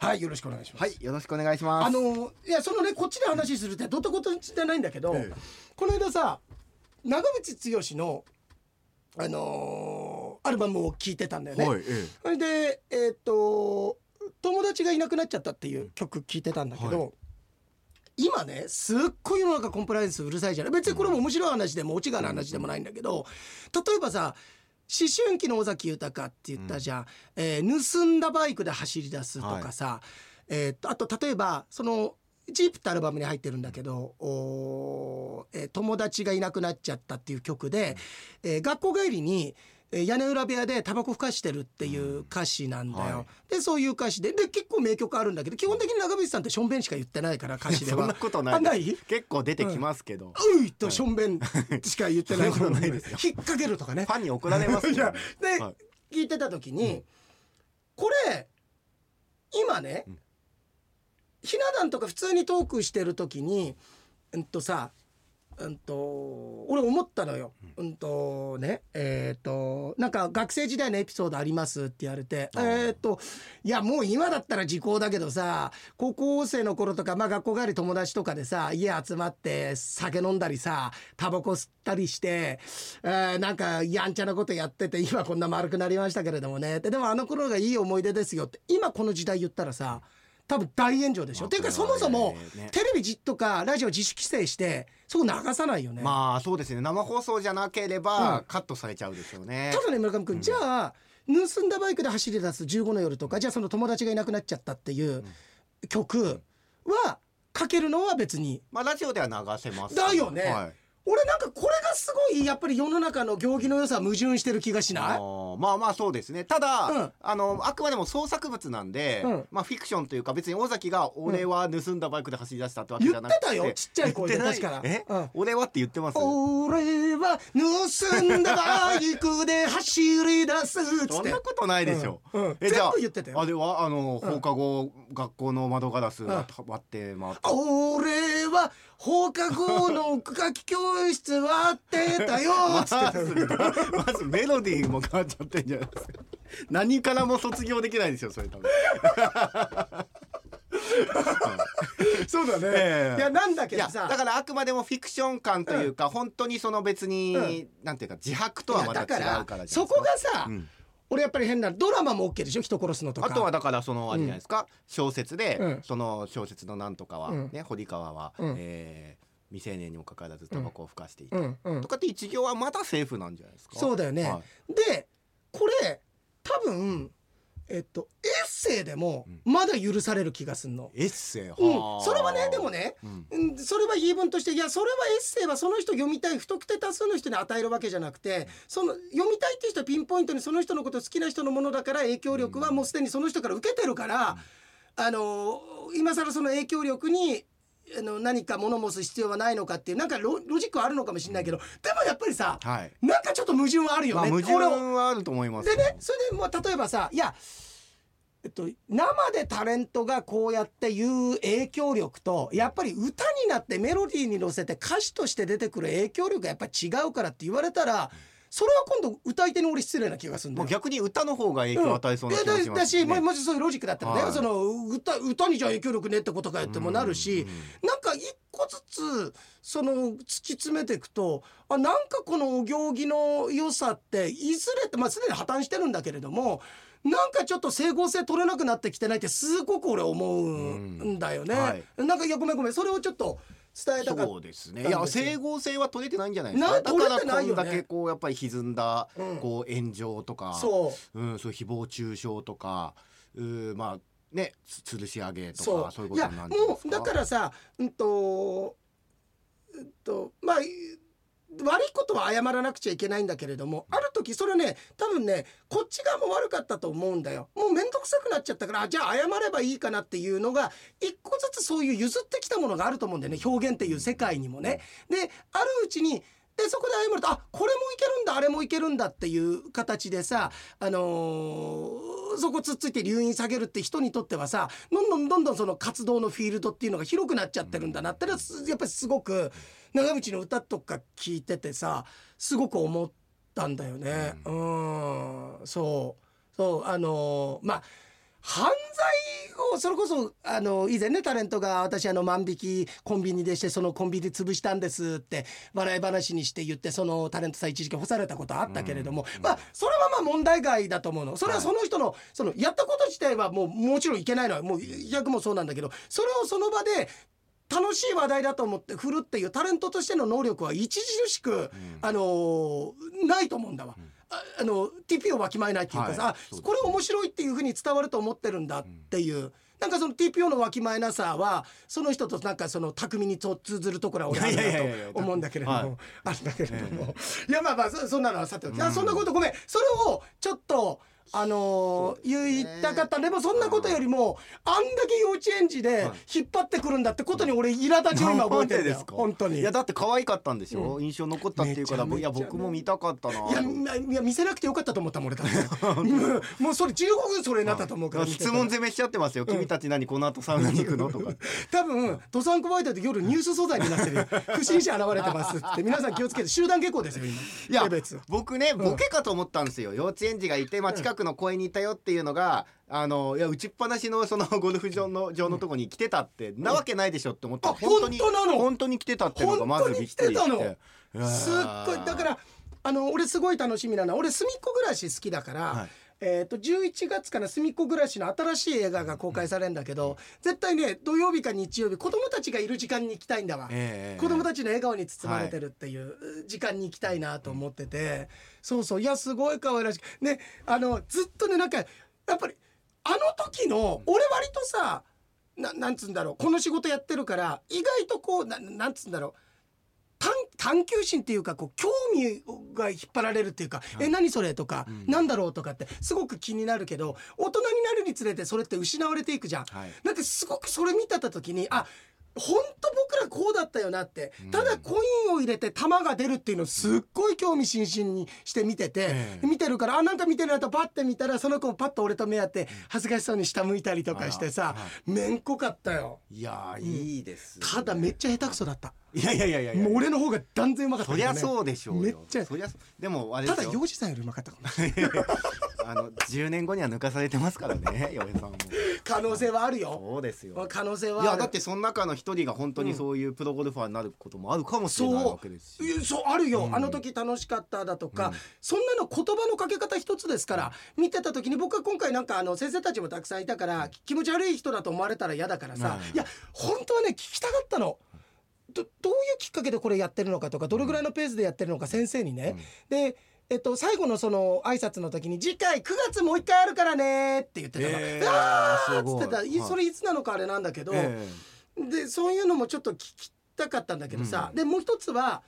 はいよろしくお願いします。はいよろしくお願いします。あのいやそのねこっちで話するってどうってことじゃないんだけど、ええ。この間さ長渕剛のあのーアルバムを聴いてたんだよね、はいえそれでえーっと友達がいなくなっちゃったっていう曲聴いてたんだけど、はい。今ねすっごい世の中コンプライアンスうるさいじゃない。別にこれも面白い話でもオチがある話でもないんだけど例えばさ思春期の尾崎豊って言ったじゃん、えー盗んだバイクで走り出すとかさ、えーっとあと例えばその「ジープってアルバムに入ってるんだけど「おーえー友達がいなくなっちゃった」っていう曲で、えー学校帰りにえー屋根裏部屋でタバコふかしてるっていう歌詞なんだよ。はい。でそういう歌詞で。で結構名曲あるんだけど基本的に長渕さんってしょんべんしか言ってないから歌詞では。そんなことないあない結構出てきますけど、ういとしょんべんしか言ってない そんなことないですよ。引っ掛けるとかね。フ。ァンに怒られますよ、いやで、はい。聞いてた時に、これ今ね、うん。ひな壇とか普通にトークしてる時にうんとさうんと俺思ったのよ。うん。とねえっ、となんか学生時代のエピソードありますって言われてえっ、といやもう今だったら時効だけどさ高校生の頃とかまあ学校帰り友達とかでさ家集まって酒飲んだりさタバコ吸ったりして、えーなんかやんちゃなことやってて今こんな丸くなりましたけれどもね。ででもあの頃がいい思い出ですよって今この時代言ったらさ多分大炎上でしょ。まあていうかそもそもね。テレビじとかラジオ自主規制してそこ流さないよね。まあそうですね。生放送じゃなければ、うん。カットされちゃうでしょうね。ただね村上君、うん。じゃあ盗んだバイクで走り出す15の夜とかじゃあその友達がいなくなっちゃったっていう曲はかけるのは別に。まあラジオでは流せますだよね。はい俺なんかこれがすごいやっぱり世の中の行儀の良さ矛盾してる気がしあない？ーまあまあそうですね。ただ、うん。あのあくまでも創作物なんで、うん。まあフィクションというか別に尾崎が「俺は盗んだバイクで走り出した」ってわけじ言っゃなくて。てたよちっちゃい声で言って確か。ないえ、うん。俺はって言ってます？俺は盗んだバイクで走り出すそんなことないでしょ、うん。うん。全部言ってたよ。あれはあのうん。放課後、学校の窓ガラスん割って回って、俺は放課後の楽器教室割ってたよ。まっつってたずまずメロディーも変わっちゃってんじゃないですか。何からも卒業できないですよそれ多分そうだね、ええ。いやなんだけどさ。だからあくまでもフィクション感というか、本当にその別に、うん。なんていうか自白とはまた違うからそこがさ、うん俺やっぱり変なドラマも OK でしょ？人殺すのとか。あとはだからそのあれじゃないですか、小説で、うん。その小説のなんとかは、うん。ね堀川は、うん。えー未成年にもかかわらずタバコをふかしていた、うんうん。とかって一行はまだセーフなんじゃないですか？そうだよね、はでこれ多分えっとエッセイでもうん。まだ許される気がすんの、エッセイ、うん。はあ。それはねでもねうん。うんそれは言い分としていやそれはエッセイはその人読みたい不特定多数の人に与えるわけじゃなくてその読みたいっていう人はピンポイントにその人のこと好きな人のものだから影響力はもうすでにその人から受けてるから、あの今更その影響力にあの何か物申す必要はないのかっていうなんかロロジックはあるのかもしれないけどでもやっぱりさはい。なんかちょっと矛盾はあるよまあ、ね。矛盾俺はあると思いますでねそれでまあ例えばさいやえっと、生でタレントがこうやって言う影響力とやっぱり歌になってメロディーに乗せて歌手として出てくる影響力がやっぱり違うからって言われたらそれは今度歌い手に俺失礼な気がするんだよ。逆に歌の方が影響を与えそうな気がしますね、しももしそういうロジックだったらね、はい。その歌歌にじゃ影響力ねってことかよってもなるし、なんか一個ずつその突き詰めていくとあなんかこのお行儀の良さっていずれってまあすでに破綻してるんだけれどもなんかちょっと整合性取れなくなってきてないってすごく俺思うんだよね。うん。はい。なんかいやごめんごめん。それをちょっと伝えたかっそうですね。いや整合性は取れてないんじゃないですなかだからこんだけこうやっぱり歪んだうん。こう炎上とか、そう。うん、そう誹謗中傷とかうーまあねつ吊るし上げとそかそういうことになるんですか？もうだからさうんとうんとまあ悪いことは謝らなくちゃいけないんだけれどもある時それね多分ねこっち側も悪かったと思うんだよ。もう面倒くさくなっちゃったからあじゃあ謝ればいいかなっていうのが一個ずつそういう譲ってきたものがあると思うんだよね。表現っていう世界にもね。であるうちにでそこで謝るとあこれもいけるんだあれもいけるんだっていう形でさ、あのーそこつっついて留飲下げるって人にとってはさどんどんどんどんその活動のフィールドっていうのが広くなっちゃってるんだなってのはすやっぱりすごく長渕の歌とか聞いててさすごく思ったんだよね。うん、そう。そう。あのーまあ犯罪をそれこそあの以前ねタレントが私あの万引きコンビニでしてそのコンビニ潰したんですって笑い話にして言ってそのタレントさん一時期干されたことあったけれども、まあそれはまあ問題外だと思うの。それはその人のそのやったこと自体はもうもちろんいけないのはもう100もそうなんだけどそれをその場で楽しい話題だと思って振るっていうタレントとしての能力は著しく、あのーないと思うんだわ。ああの TP をわきまえないっていうかさ、はい。あこれ面白いっていうふうに伝わると思ってるんだっていう。なんかその TPO のわきまえなさはその人となんかその巧みにと通ずるところは俺あると思うんだけれども、はい。あるんだけれども、いやまあまあそそんなのはさておき、あそんなことごめん。それをちょっとあのー言いたかった。でもそんなことよりもあんだけ幼稚園児で引っ張ってくるんだってことに俺苛立ちを今覚えてるんだよ。本当に。いやだって可愛かったんでしょ、印象残ったっていうからいや僕も見たかったな。いやいや見せなくてよかったと思ったもん俺だ もうそれ15分それになったと思うから質問攻めしちゃってますよ、君たち何この後サウナに行くの？とか。多分登山小バイトで夜ニュース素材になってる。よ 不審者現れてますって。皆さん気をつけて。集団下校ですよ今。いや僕ねボケかと思ったんですよ、幼稚園児がいて、まあ、近くの公園にいたよっていうのが、あのいや打ちっぱなしのそのゴルフ場の場のとこに来てたって、なわけないでしょって思ったらあ本当なの？本当に来てたっていうのがまずびっくりして。すっごい。だからあの俺すごい楽しみなのは俺隅っこ暮らし好きだから、はいえー、と11月から隅っこ暮らしの新しい映画が公開されるんだけど、絶対ね土曜日か日曜日子供たちがいる時間に行きたいんだわ、ええ子供たちの笑顔に包まれてるっていう時間に行きたいなと思ってて、そうそう。いやすごい可愛らしくねあのずっとねなんかやっぱりあの時の俺割とさななんつうんだろう。この仕事やってるから意外とこうななんつうんだろう探探求心っていうかこう興味が引っ張られるっていうか「え何それ?」とか「なんだろう?」とかってすごく気になるけど大人になるにつれてそれって失われていくじゃん。はいなんかすごくそれ見てた時にあ本当僕らこうだったよなって。ただコインを入れて玉が出るっていうのをすっごい興味津々にして見てて、ええ。見てるからあなんか見てるなとパッて見たらその子もパッと俺と目合って恥ずかしそうに下向いたりとかしてさめんこかったよ。いやーいいです、ただめっちゃ下手くそだった。いやいやいやいやもう俺の方が断然うまかったね。そりゃそうでしょうよ。めっちゃそりゃそう。でもあれただ幼児さんよりうまかったかも あの10年後には抜かされてますからね 嫁さんも。可能性はあるよ。そうですよ。可能性はいある。やだってその中の一人が本当にそういうプロゴルファーになることもあるかもしれないわけですし、いやそうあるよ、うん。あの時楽しかっただとか、うん。そんなの言葉のかけ方一つですから、見てた時に僕は今回なんかあの先生たちもたくさんいたから気持ち悪い人だと思われたら嫌だからさ、うん。いや本当はね聞きたかったの。どどういうきっかけでこれやってるのかとかどれぐらいのペースでやってるのか先生にね、でえっと、最後のその挨拶の時に「次回9月もう一回あるからね」って言ってたの「えーあーすごい。っつってた。いはい。それいつなのかあれなんだけど、えでそういうのもちょっと聞きたかったんだけどさ、うん。でもう一つは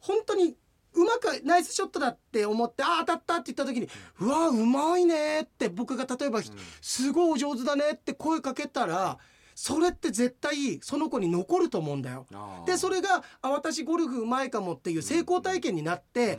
本当にうまくナイスショットだって思ってああ当たったって言った時に「うわうまいね」って僕が例えば、すごいお上手だね」って声かけたらそれって絶対その子に残ると思うんだよ。でそれがあ私ゴルフうまいかもっていう成功体験になって、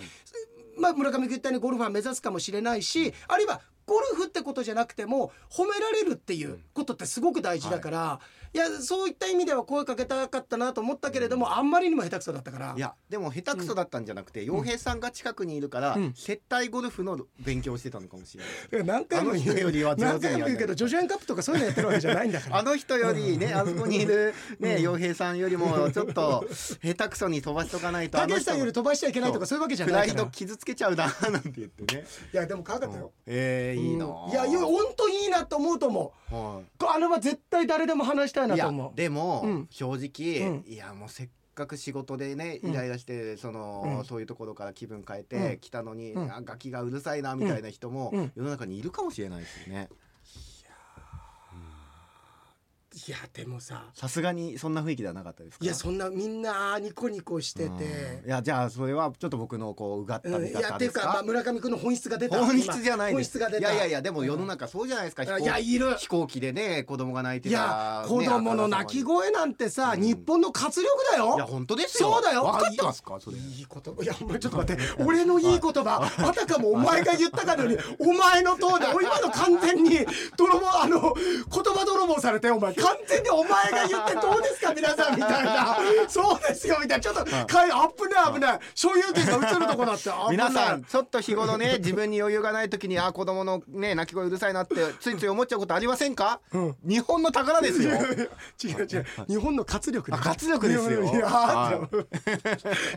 まあ、村上君言ったようにゴルファー目指すかもしれないし、あるいはゴルフってことじゃなくても褒められるっていうことってすごく大事だから、い、やそういった意味では声かけたかったなと思ったけれども、あんまりにも下手くそだったから。いやでも下手くそだったんじゃなくて洋、平さんが近くにいるから、うん。接待ゴルフの勉強をしてたのかもしれない。何回も言うあの人よりは何回も言うけどジョジョエンカップとかそういうのやってるわけじゃないんだから。あの人よりね、あそこにいるね、洋平さんよりもちょっと下手くそに飛ばしとかないと、竹内さんより飛ばしちゃいけないとかそういうわけじゃプライないから。ド傷つけちゃうななんて言ってね。いやでも可愛かったよ、えー、いいな、うん。いやいや本当いいなと思うと思う。はあれは絶対誰でも話したいなと思う。でも、うん。正直、うん。いやもうせっかく仕事でねうん。イライラして、その、うん。そういうところから気分変えうてん。来たのに、うん。あガキがうるさいなみたいな人も、うん。世の中にいるかもしれないですよね。いやでもさ。さすがにそんな雰囲気ではなかったですか？いやそんなみんなニコニコしてうん。ていやじゃあそれはちょっと僕のこううがった見うんいやっていうか、まあ、方ですか。村上君の本質が出た。本質じゃない今です。本質が出た。いやいやいやでも世の中そうじゃないですか？飛行いやいる。飛行機でね子供が泣いていたや子ね供の泣き声なんてさ、うん日本の活力だよ。いや本当ですよ。そうだよ。分かってますか？それ。いい言葉。いやお前ちょっと待って。俺のいい言葉あたかもお前が言ったかのようにお前の塔でお今の完全に泥棒あの言葉泥泥棒されてお前完全にお前が言ってどうですか皆さんみたいな。そうですよみたいな。ちょっとかいあっぶね危ない。所有権が移るとこだって。危ない。皆さんちょっと日頃ね 自分に余裕がない時にあ子供のね泣き声うるさいなってついつい思っちゃうことありませんか、うん。日本の宝ですよ。違う違う。日本の活力ね。あ活力ですよ。いやは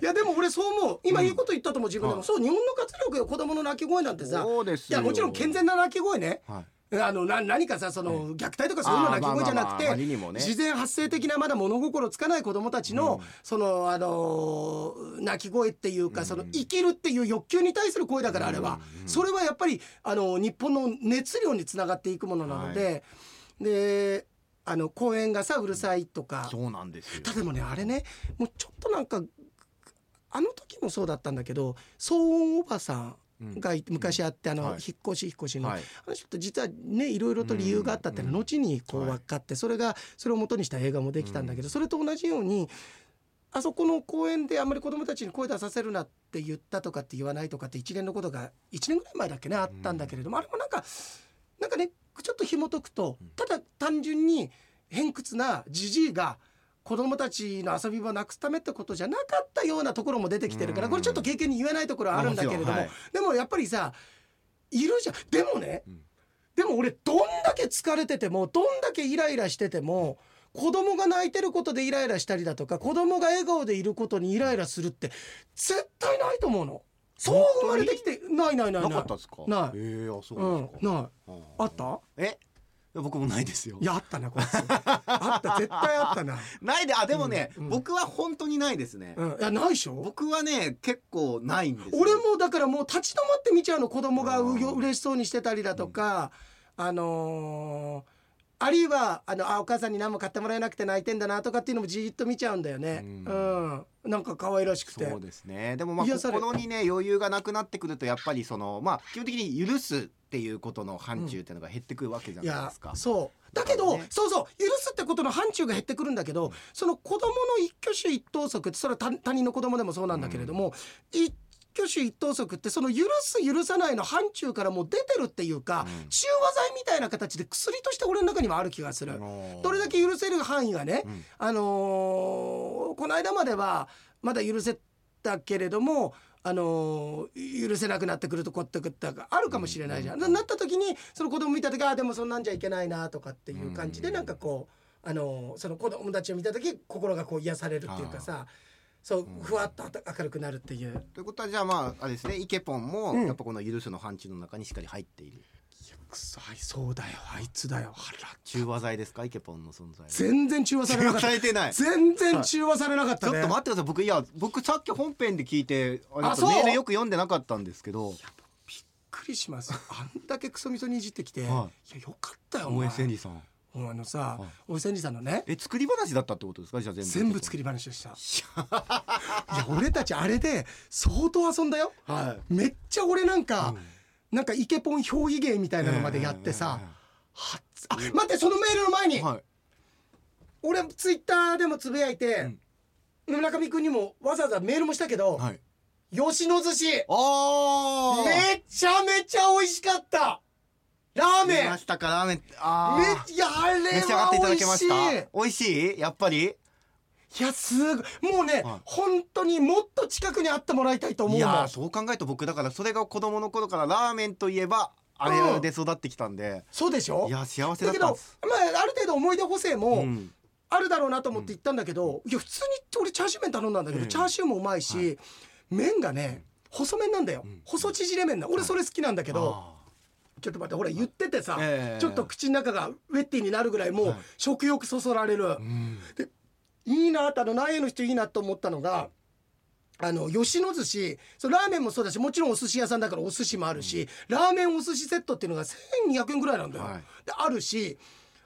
い。やでも俺そう思う。今いいこと言ったと思う自分でも、はいそう日本の活力よ子供の泣き声なんてさ。そうですよ。いやもちろん健全な泣き声ね。はいあのな何かさその虐待とかそういうの泣き声じゃなくて自然発生的なまだ物心つかない子供たちの、そのあのー泣き声っていうか、その生きるっていう欲求に対する声だからあれは、それはやっぱりあの日本の熱量につながっていくものなので、であの公園がさうるさいとかそうなんですよただでもねあれねもうちょっとなんかあの時もそうだったんだけど騒音おばさんがい昔あってあの、はい。引っ越し引っ越しの、はい。あの人って実はねいろいろと理由があったっていうのは後にこうはい。分かってそれがそれを元にした映画もできたんだけどそれと同じようにあそこの公園であんまり子供たちに声出させるなって言ったとかって言わないとかって一連のことが1年ぐらい前だっけねあったんだけれどもあれもなんかなんかねちょっと紐解くとただ単純に偏屈なじじいが子供たちの遊び場をなくすためってことじゃなかったようなところも出てきてるからうん。これちょっと経験に言えないところはあるんだけれども、でもやっぱりさいるじゃん。でもね、ん。でも俺どんだけ疲れててもどんだけイライラしてても子供が泣いてることでイライラしたりだとか子供が笑顔でいることにイライラするって絶対ないと思うの。そう生まれてきてないないないなないかったですか？ない。ええあそううんですか、ない。うんあった？え？僕もないですよ。いやあったなこいつ。あった絶対あったな。ないであでもね、うんうん。僕は本当にないですね、うん。いやないでしょ？僕はね結構ないんですよ。俺もだからもう立ち止まって見ちゃうの子供がうようん嬉しそうにしてたりだとか、あのーあるいはあのあお母さんに何も買ってもらえなくて泣いてんだなとかっていうのもじーっと見ちゃうんだよね。う、うんなんか可愛らしくて。そうですね。でもまあ心にね余裕がなくなってくるとやっぱりそのまあ基本的に許すっていうことの範疇っていうのが減ってくるわけじゃないですか、そう。だけど、ね。そうそう。許すってことの範疇が減ってくるんだけど、その子供の一挙手一投足ってそれは他他人の子供でもそうなんだけれども、一挙手一投足ってその許す許さないの範疇からもう出てるっていうか、うん。中和剤みたいな形で薬として俺の中にはある気がする。どれだけ許せる範囲がね、うん。あのーこの間まではまだ許せたけれども、あのー許せなくなってくるとこってくったがあるかもしれないじゃん。なった時にその子供見た時あーでもそんなんじゃいけないなとかっていう感じでうん。なんかこう、あのーその子供たちを見た時心がこう癒されるっていうかさそうふわっと明るくなるっていう。ということはじゃあまああれですね。イケポンもうん。やっぱこの許すの範疇の中にしっかり入っている、くそそうだよ。あいつだよ。中和剤ですか？イケポンの存在全然中和されなかった。全然中和されなかったね。ちょっと待ってください。僕いや僕さっき本編で聞いてあそう。メールよく読んでなかったんですけど。びっくりしますあんだけクソみそにいじってきて、、はい。やよかったよお大前江千里さんあのさはい大江千里さんのね。え作り話だったってことですか？じゃあ全部。全部作り話でした。いや。俺たちあれで相当遊んだよ。はい。めっちゃ俺なんか、うん。なんかイケポン憑依芸みたいなのまでやってさ、はっあ待ってそのメールの前に、はい。俺ツイッターでもつぶやいて、村上君にもわざわざメールもしたけど、はい。吉野寿司。あめちゃめちゃ美味しかったラーメン！見ましたか？ラーメン。あー。めいやあれ召し上がっていただけました？美味しい？やっぱり？いやすごい。もうね、はい。本当にもっと近くにあってもらいたいと思いうもんやーそう考えると僕だからそれが子供の頃からラーメンといえばあれで育ってきたんで、そうでしょ？いや幸せだだけどったんです。まあある程度思い出補正もうん。あるだろうなと思って行ったんだけど、いや普通に俺チャーシュー麺頼んだんだけど、うん。チャーシューもうまいし、麺がね細麺なんだよ、ん。細縮れ麺な俺それ好きなんだけど、あちょっと待ってほら言っててさ、ええ。ちょっと口の中がウェッティになるぐらいもうはい。食欲そそられる、ーうん。いいなあの内野の人いいなと思ったのがあの吉野寿司。そうラーメンもそうだしもちろんお寿司屋さんだからお寿司もあるし、ラーメンお寿司セットっていうのが1200円ぐらいなんだよ。はい。であるし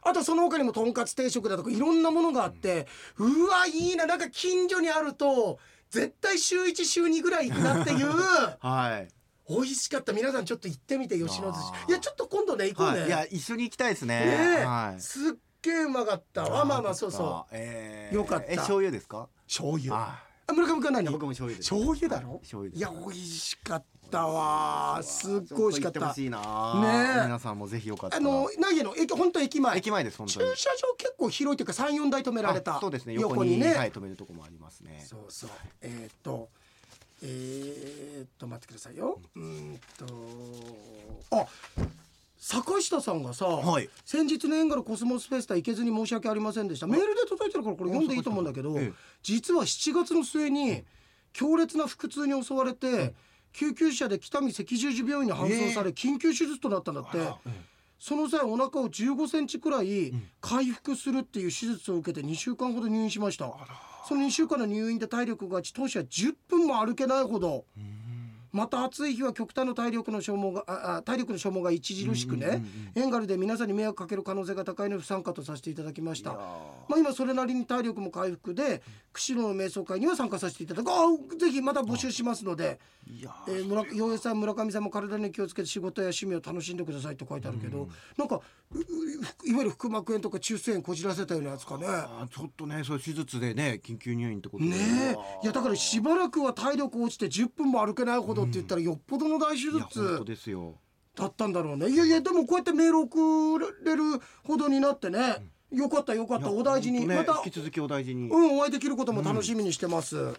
あとその他にもとんかつ定食だとかいろんなものがあって、うわいいななんか近所にあると絶対週1週2ぐらい行くなっていう はい美味しかった。皆さんちょっと行ってみて吉野寿司。いやちょっと今度ね行こうね。はい、いや一緒に行きたいですね。ねえ。はい。すっげえうまかったあまあまあそうそう。えーよかった。え醤油ですか？醤油。あ村上くん何？僕も醤油です。醤油だろ？醤油いや美味しかったわ。すっごい美味しかった。ねえ。皆さんもぜひよかったら。あの凪の？駅本当駅前。駅前です本駐当に。車場結構広いというか三四台止められたあそうですね。横にね、はい止めるとこもありますね。そうそう。えーっとえーっと待ってくださいよ。うーんとあ坂下さんがさ、はい。先日の縁からコスモスフェスタ行けずに申し訳ありませんでした。メールで届いてるからこれ読んでいいと思うんだけど、ええ。実は7月の末に強烈な腹痛に襲われて、救急車で北見赤十字病院に搬送され、緊急手術となったんだって、その際お腹を15センチくらい回復するっていう手術を受けて2週間ほど入院しましたその2週間の入院で体力が落ち当初は10分も歩けないほど。また暑い日は極端な体力の消耗がああ体力の消耗が著しくね、うんうんうんエンガルで皆さんに迷惑かける可能性が高いので不参加とさせていただきました。まあ、今それなりに体力も回復で釧路の瞑想会には参加させていただくあぜひまた募集しますので、えー、村洋平さん村上さんも体に気をつけて仕事や趣味を楽しんでくださいと書いてあるけど、なんかうういわゆる腹膜炎とか中枢炎こじらせたようなやつかね。あちょっとねそう手術でね緊急入院ってことで。ねえ。いやだからしばらくは体力落ちて10分も歩けないほどって言ったらよっぽどの大手術ですよ。だったんだろうね。いやいやでもこうやってメール送れるほどになってね、よかったよかった。お大事に、いやまた引き続きお大事に、うん、お会いできることも楽しみにしてます。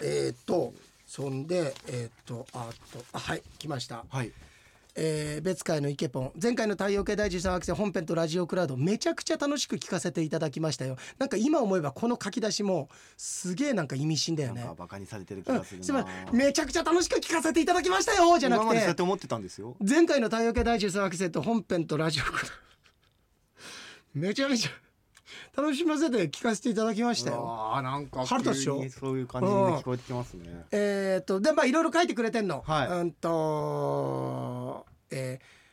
えーっと、そんで、えーっと、あと、あ、はい、来ました。はいえー別会のイケポン。前回の太陽系大13惑星本編とラジオクラウドめちゃくちゃ楽しく聞かせていただきましたよ。なんか今思えばこの書き出しもすげえなんか意味深だよね。なんかバカにされてる気うんがするな、すまん。めちゃくちゃ楽しく聞かせていただきましたよじゃなく今までそうやってて思ってたんですよ。前回の太陽系大13惑星と本編とラジオクラウド。めちゃめちゃ楽しませて聞かせていただきましたよ。あなんか春田でしょ？急にそういう感じに聞こえてきますね。えーっとでまあいろいろ書いてくれてんの。はい。うんと、えー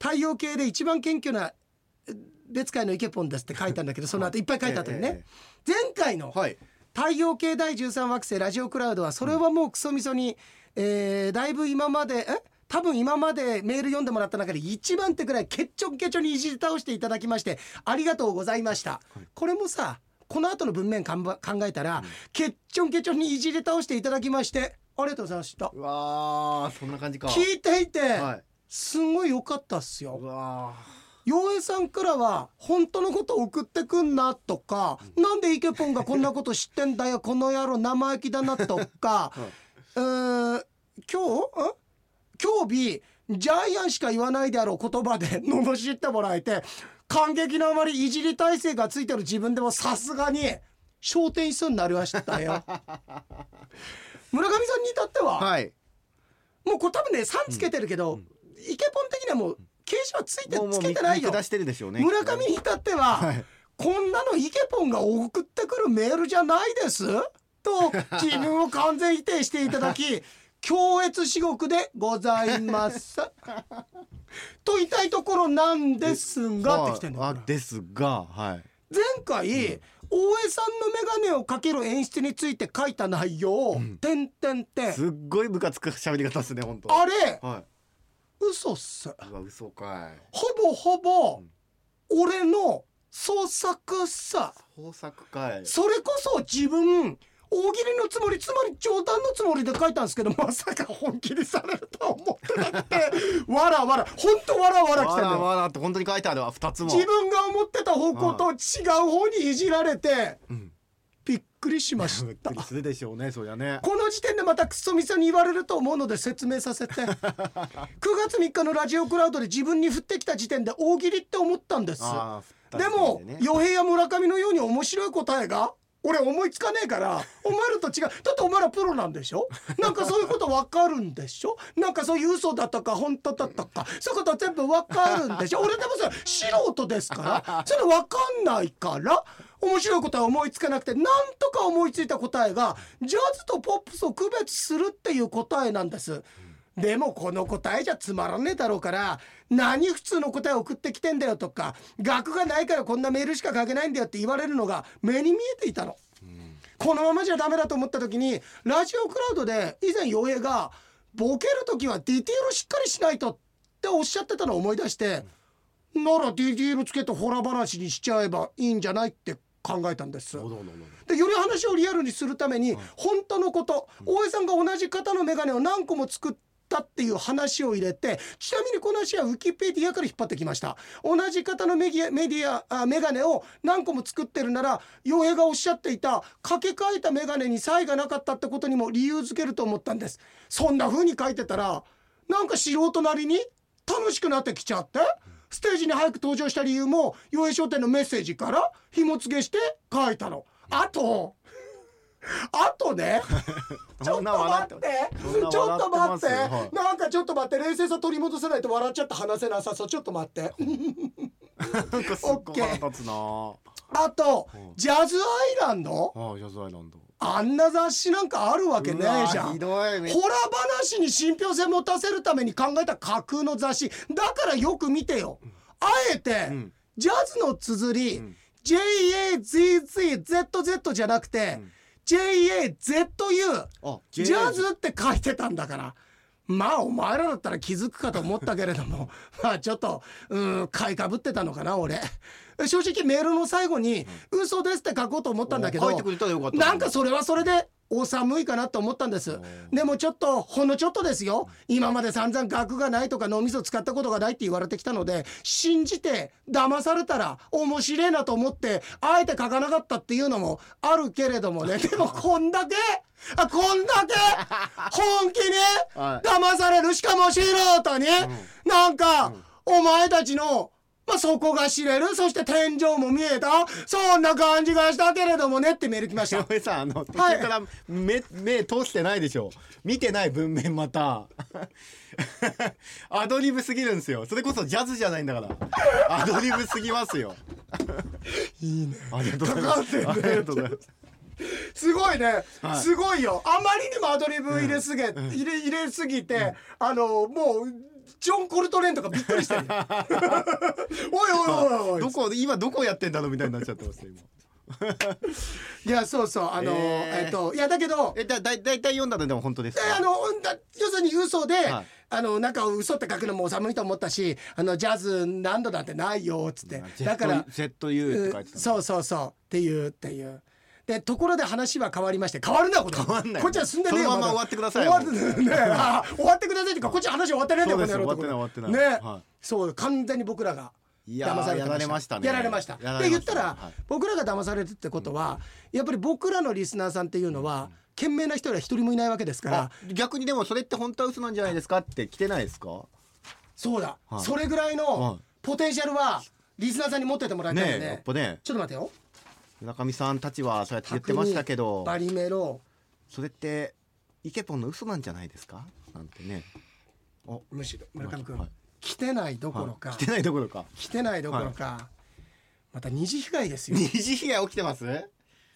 太陽系で一番謙虚なえ別会のイケポンですって書いたんだけどその後いっぱい書いてあったよね。前回のはい。太陽系第13惑星ラジオクラウドはそれはもうクソみそに、えーだいぶ今までえ？多分今までメール読んでもらった中で一番手くらいケッチョンケチョンにいじり倒していただきましてありがとうございました、これもさこの後の文面考えたら、ケッチョンケチョンにいじり倒していただきましてありがとうございました。うわーそんな感じか。聞いていて、はい。すごい良かったっすうよわ洋平さんからは本当のこと送ってくんなとか、なんでイケポンがこんなこと知ってんだよこの野郎生意気だなとか、うーん今日？ん今日日ジャイアンしか言わないであろう言葉で 罵ってもらえて感激のあまりいじり体制がついてる自分でもさすがに焦点しそうになりましたよ。村上さんに至っては、はい。もうこれ多分ね3つけてるけど、イケポン的にはもう形状はついてつけてないよ。ね村上に至っては、はい。こんなのイケポンが送ってくるメールじゃないです？と自分を完全否定していただき 強越至極でございます。と言いたいところなんですがってきてんだですがはい。前回、大江さんの眼鏡をかける演出について書いた内容を「てんてんてん。すっごいムカつく喋り方ですね本当。あれはい。嘘っす。嘘かい。ほぼほぼ俺の創作さ。豊作かい。それこそ自分大喜利のつもりつまり冗談のつもりで書いたんですけど まさか本気にされるとは思ってなくて わらわらほんとわらわら来てんわらわらって本当に書いてあるわ二つも。自分が思ってた方向と違う方にいじられてうん。びっくりしましびったくりするでしょうねそりゃね。この時点でまたクソみそに言われると思うので説明させて。9月3日のラジオクラウドで自分に降ってきた時点で大喜利って思ったんです。でも与平や村上のように面白い答えが俺思いつかねえからお前らと違う。だってお前らプロなんでしょ？なんかそういうこと分かるんでしょ？なんかそういう嘘だったか本当だったかそういうこと全部分かるんでしょ？俺でもそれ素人ですからそれ分かんないから面白い答え思いつかなくてなんとか思いついた答えがジャズとポップスを区別するっていう答えなんです。でもこの答えじゃつまらねえだろうから何普通の答え送ってきてんだよとか額がないからこんなメールしか書けないんだよって言われるのが目に見えていたの。このままじゃダメだと思った時にラジオクラウドで以前洋平がボケる時はディテールしっかりしないとっておっしゃってたのを思い出してならディテールつけてホラ話にしちゃえばいいんじゃないって考えたんです。でより話をリアルにするために本当のこと大江さんが同じ型の眼鏡を何個も作ったっていう話を入れてちなみにこの話はウィキペディアから引っ張ってきました。同じ型のメディアメディアあ眼鏡を何個も作ってるなら洋平がおっしゃっていた掛け替えた眼鏡に差異がなかったってことにも理由付けると思ったんです。そんな風に書いてたらなんか素人なりに楽しくなってきちゃってステージに早く登場した理由も洋平商店のメッセージから紐付けして書いたの。あとあとね ちょっと待って。ちょっと待って、はい。なんかちょっと待って冷静さ取り戻せないと笑っちゃって話せなさそうちょっと待って。なんかすっごい腹立つな。あとうんジャズアイランド？ああジャズアイランド。あんな雑誌なんかあるわけねえじゃん。うわひどい。めっホラー話に信憑性持たせるために考えた架空の雑誌。だからよく見てよ。あえて、うん。ジャズの綴り、うん。JAZZZZ じゃなくて、うん JAZU あジャズって書いてたんだから。まあお前らだったら気づくかと思ったけれども。まあちょっとうん買いかぶってたのかな俺。正直メールの最後に「嘘です」って書こうと思ったんだけどなんかそれはそれでお寒いかなと思ったんです。でもちょっとほんのちょっとですよ。今まで散々額がないとか脳みそ使ったことがないって言われてきたので信じて騙されたら面白いなと思ってあえて書かなかったっていうのもあるけれどもね。でもこんだけあこんだけ 本気にはい。騙されるしかも素人になんかお前たちのまあ、そこが知れる。そして天井も見えた。そんな感じがしたけれどもねってメール来ました。井上さんあの途中から目目通してないでしょ。見てない文面また。アドリブすぎるんですよ。それこそジャズじゃないんだから。アドリブすぎますよ。いいね。ありがとうございます。ありがとうございます。すごいね、はい。すごいよ。あまりにもアドリブ入れすぎ、入れ入れすぎて、あのもうジョン・コルトレーンとかびっくりしてる おいおいおいおいどこ今どこやってんだろうみたいになっちゃってますよ今いやそうそう。あの、えー。えっといやだけどえだだだいたい読んだのでも本当ですあのだ要するに嘘で、はい。あのなんか嘘って書くのも寒いと思ったしあのジャズ何度なんてないよっつって。だから ZU って書いてたそうそうそう。っていうっていうでところで話は変わりまして変わるなこれ変わんない。こっちは進んでねえよだそのまま終わってください終わってねあ終わってくださいっていうかこっちは話終わってねえんだよ終わってない終わってない。ね、はい。そう完全に僕らが騙されてやられましたね。やられました。で言ったら、はい。僕らが騙されるってことは、やっぱり僕らのリスナーさんっていうのは、賢明な人は一人もいないわけですから。あ逆にでもそれって本当は嘘なんじゃないですかって来てないですか？そうだ、はい。それぐらいはのい。ポテンシャルはリスナーさんに持っててもらいたいよね。ねね。ちょっと待ってよ村上さんたちはそうやって言ってましたけど。バリメロ。それってイケポンの嘘なんじゃないですか？なんてね。お。むしろ村上君、はい。来てないどころか、はい。来てないどころか。来てないどころか、また二次被害ですよ。二次被害起きてます？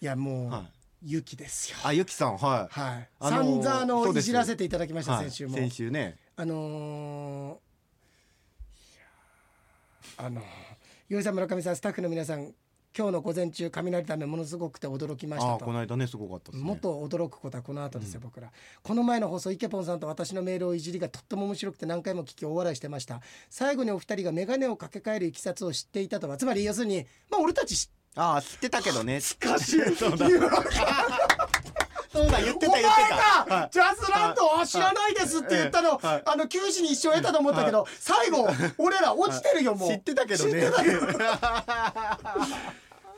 いやもう、はい。雪ですよ。あゆきさんはい。はい、あのー散々あのいじらせていただきました、はい。先週も。先週ね。あのー、あの岩井さん村上さんスタッフの皆さん今日の午前中雷ためものすごくて驚きましたと。あこの間ねすごかったね。もっと驚くことはこの後ですよ、僕ら。この前の放送イケポンさんと私のメールをいじりがとっても面白くて何回も聞き大笑いしてました。最後にお二人が眼鏡をかけ替えるいきさつを知っていたとはつまり要するにまあ俺たち知あ知ってたけどね。かしい。そうだ。そうだ言ってた言ってた。がジャズランドを知らないですって言ったの、はい。はい。あの九死に一生得たと思ったけど、最後俺ら落ちてるよもう。知ってたけどね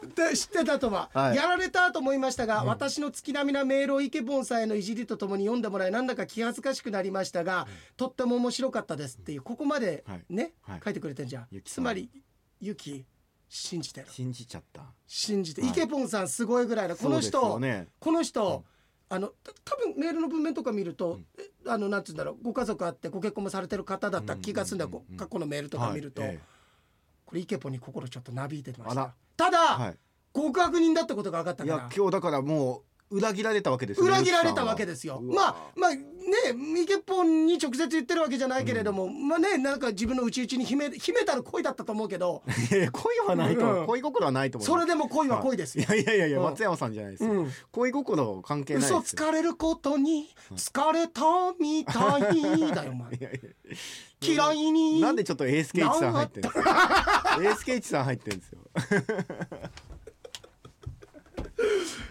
知ってたけどで知ってたとは、はい。やられたと思いましたが、私の月並みなメールをイケボンさんへのいじりとともに読んでもらいなんだか気恥ずかしくなりましたが、とっても面白かったですっていうここまではい。ね、はい。書いてくれてんじゃん。ゆきさん。つまりユキ信じてる信じちゃった。信じて、はい。イケポンさんすごいぐらいだこの人、ね。この人、あのた多分メールの文面とか見ると、えあのなんつうんだろうご家族あってご結婚もされてる方だった気がするんだよ、うんうんうんうん。こ過去のメールとか見ると、はい。えこれイケポンに心ちょっとなびいてましたただ、えはい。極悪人だってことが分かったいやから今日だからもう裏切られたわけですよね裏切られたわけですよ。まあまあねイケポンに直接言ってるわけじゃないけれども、まあねなんか自分の内々に秘め秘めたる恋だったと思うけど。恋はないと、う。ん。恋心はないと思うそれでも恋は恋ですよ、い。やいやいやいやうん。松山さんじゃないですよ、うん。恋心関係ない嘘つかれることに疲れたみたいだよお前。嫌いになんでちょっとエースケイチさん入ってるんでエースケイチさん入ってるんですよ。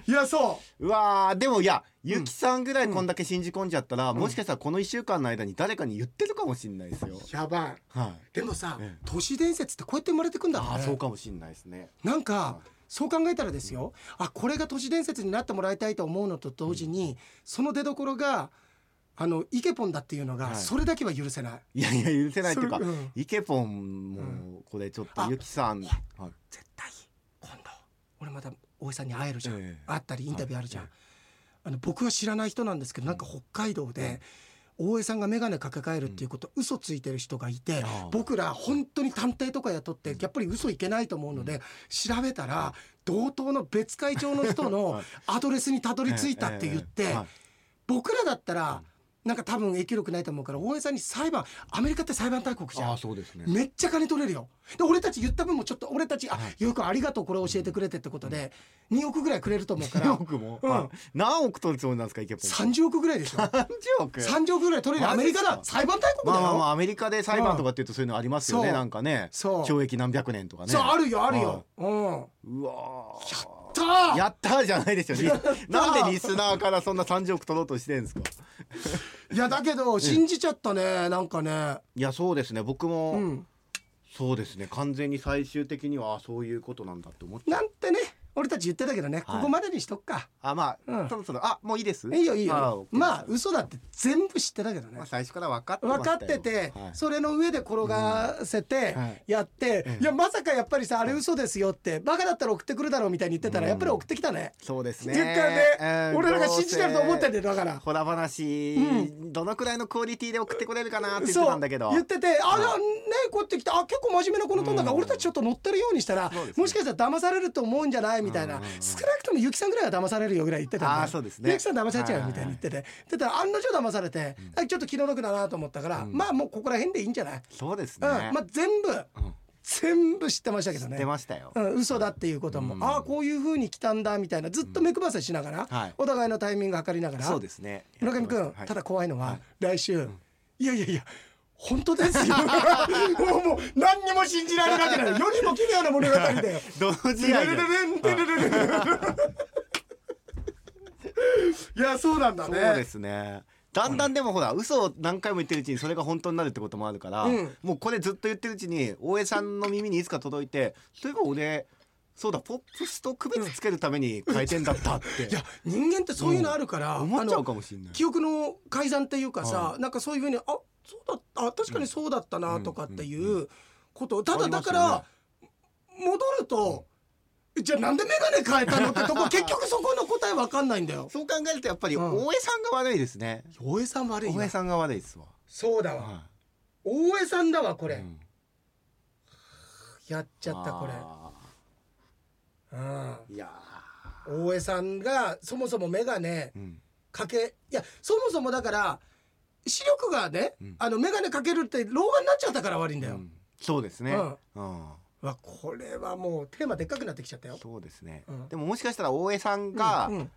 いやそう。わーでもいやゆきさんぐらいこんだけ信じ込んじゃったら、もしかしたらこの1週間の間に誰かに言ってるかもしれないですよ。うやばい。はい、でもさ、ええ都市伝説ってこうやって生まれてくんだああねそうかもしれないですね。なんかそう考えたらですよ、あこれが都市伝説になってもらいたいと思うのと同時に、その出所があのイケポンだっていうのが、はい。それだけは許せない。いやいや許せないっていうか、うん。イケポンもこれちょっとあゆきさん、はい。絶対今度俺また大江さんに会えるじゃん、ええ。会ったりインタビューあるじゃん、はい。あの僕は知らない人なんですけどなんか北海道で、大江さんが眼鏡かけ替えるっていうこと、嘘ついてる人がいて僕ら本当に探偵とか雇ってやっぱり嘘いけないと思うので、調べたら同等の別会長の人のはい。アドレスにたどり着いたって言って、僕らだったらなんか多分影響力ないと思うから大江さんに裁判アメリカって裁判大国じゃん。ああそうですね。めっちゃ金取れるよ。で俺たち言った分もちょっっと俺たち「あはい。よくありがとうこれ教えてくれて」ってことで2億ぐらいくれると思うか何ら億も、うん。はい何億取るつもりなんですかイケポン。30億ぐらいでしょ。30億？30億ぐらい取れるアメリカだ。裁判大国だよ、まあまあまあアメリカで裁判とかっていうとそういうのありますよね、そう。なんかね。そう。懲役何百年とかね。そうあるよあるよ、うん。はいうわーたー。やったーじゃないですよリなんでリスナーからそんな30億取ろうとしてるんですか？いやだけど信じちゃったねなんかね。いやそうですね。僕も、うん。そうですね。完全に最終的にはあそういうことなんだって思っちゃう。なんてね俺たち言ってたけどね、はい。ここまでにしとくか。あまあ、うん。そろそろ。あもういいです？いいよいいあよまあ嘘だって全部知ってたけどね。まあ最初から分かってま分かしたよ。ってて、はい。それの上で転がせてやって、ええいやまさかやっぱりさあれ嘘ですよってバカだったら送ってくるだろうみたいに言ってたら、うんやっぱり送ってきたね。そうですね。言ったね、うん俺らが信じてると思ってんだよだから。ホラ話、うどのくらいのクオリティで送ってくれるかなって言ってたんだけど。言っててあ、はい。ねこうやってきてあ結構真面目なこのトーンだから、うん。俺たちちょっと乗ってるようにしたら、そうですね。もしかしたら騙されると思うんじゃない？みたいな、うんうんうん。少なくともゆきさんぐらいは騙されるよぐらい言ってたんそうですね。ゆきさん騙されちゃうよみたいに言ってて、でたら案の定騙されて、あちょっと気の毒だなと思ったから、うん。まあもうここら辺でいいんじゃない、そうですね、うん。まあ全部うん。全部知ってましたけどね。知ってましたよ、うん、嘘だっていうことも、うん。ああこういう風に来たんだみたいな。ずっと目配せしながら、はい。お互いのタイミング測りながら。そうですね。村上君、はい。ただ怖いのは、はい。来週、いやいやいや本当ですよ。もうもう何にも信じられなくなる。世にも奇妙な物語だよ。同時愛でテレレレンテレレレンいやそうなんだそうねですね。だんだんでもほら嘘を何回も言ってるうちにそれが本当になるってこともあるから、うん。もうこれずっと言ってるうちに大江さんの耳にいつか届いてそういえば俺そうだポップスと区別つけるために変えてんだったって。いや人間ってそういうのあるから、思っちゃうかもしれない。記憶の改ざんっていうかさ、はなんかそういうふうにあそうだあ確かにそうだったなとかっていうこと、ただだから、ね戻ると、じゃあなんで眼鏡変えたのってとこ 結局そこの答えわかんないんだよ。そう考えるとやっぱりうん。大江さんが悪いですね。大江さん悪いわ大江さんが悪いですわ。そうだわ、は大江さんだわこれ、いうん。やっちゃったこれ、あうん、ーいや大江さんがそもそも眼鏡ーうん。かけいやそもそもだから視力がね、うん。あの眼鏡かけるって老眼になっちゃったから悪いんだよ、うん。そうですね。うん。これはもうテーマでっかくなってきちゃったよ。そうですね。うん。でももしかしたら大江さんがうんうん。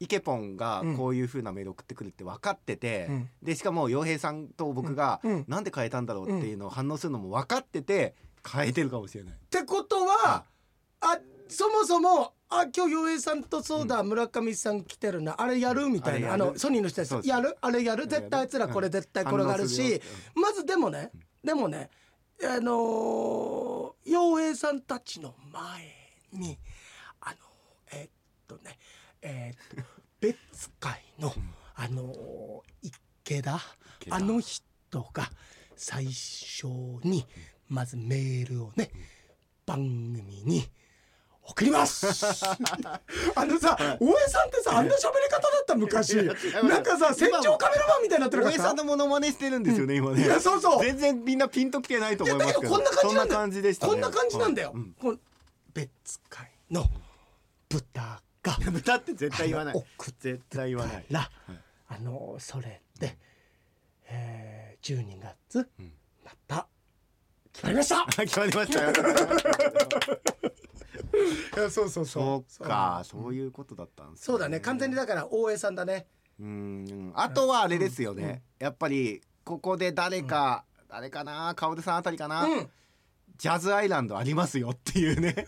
イケポンがうん。こういう風なメール送ってくるって分かってて、うん。でしかも洋平さんと僕がなんで変えたんだろうっていうのを反応するのも分かってて変えてるかもしれない。ってことは、あそもそもあ今日洋平さんとそうだ、村上さん来てるな。あれやるみたいな。あのソニーの人たちやる？あれやる？絶対あいつらこれ絶対転がるしよ。まずでもねでもねあのー洋平さんたちの前にあのえっとねえっと 別会のあのー池田池田。あの人が最初にまずメールをね番組に送ります。あのさ大江さんってさあんな喋り方だった昔。なんかさ戦場カメラマンみたいになってるか大江さんらのモノマネしてるんですよね、今ね。いやそうそう。全然みんなピンときてないとい思いますけど。こんな感じなんだよ。そんな感じでしたね。こんな感じなんだよ、はい。うんこの別会の豚が。豚って絶対言わない。あの送っ絶対言わない。ら、はい。あのそれで、えー、12月、うん。また決まりました。決まりました よ。いやそうそうそう。か、そういうことだったんです、そうだね。完全にだから大江さんだね。うんあとはあれですよね、やっぱりここで誰か、誰かな？カオルさんあたりかな、うん。ジャズアイランドありますよっていうね。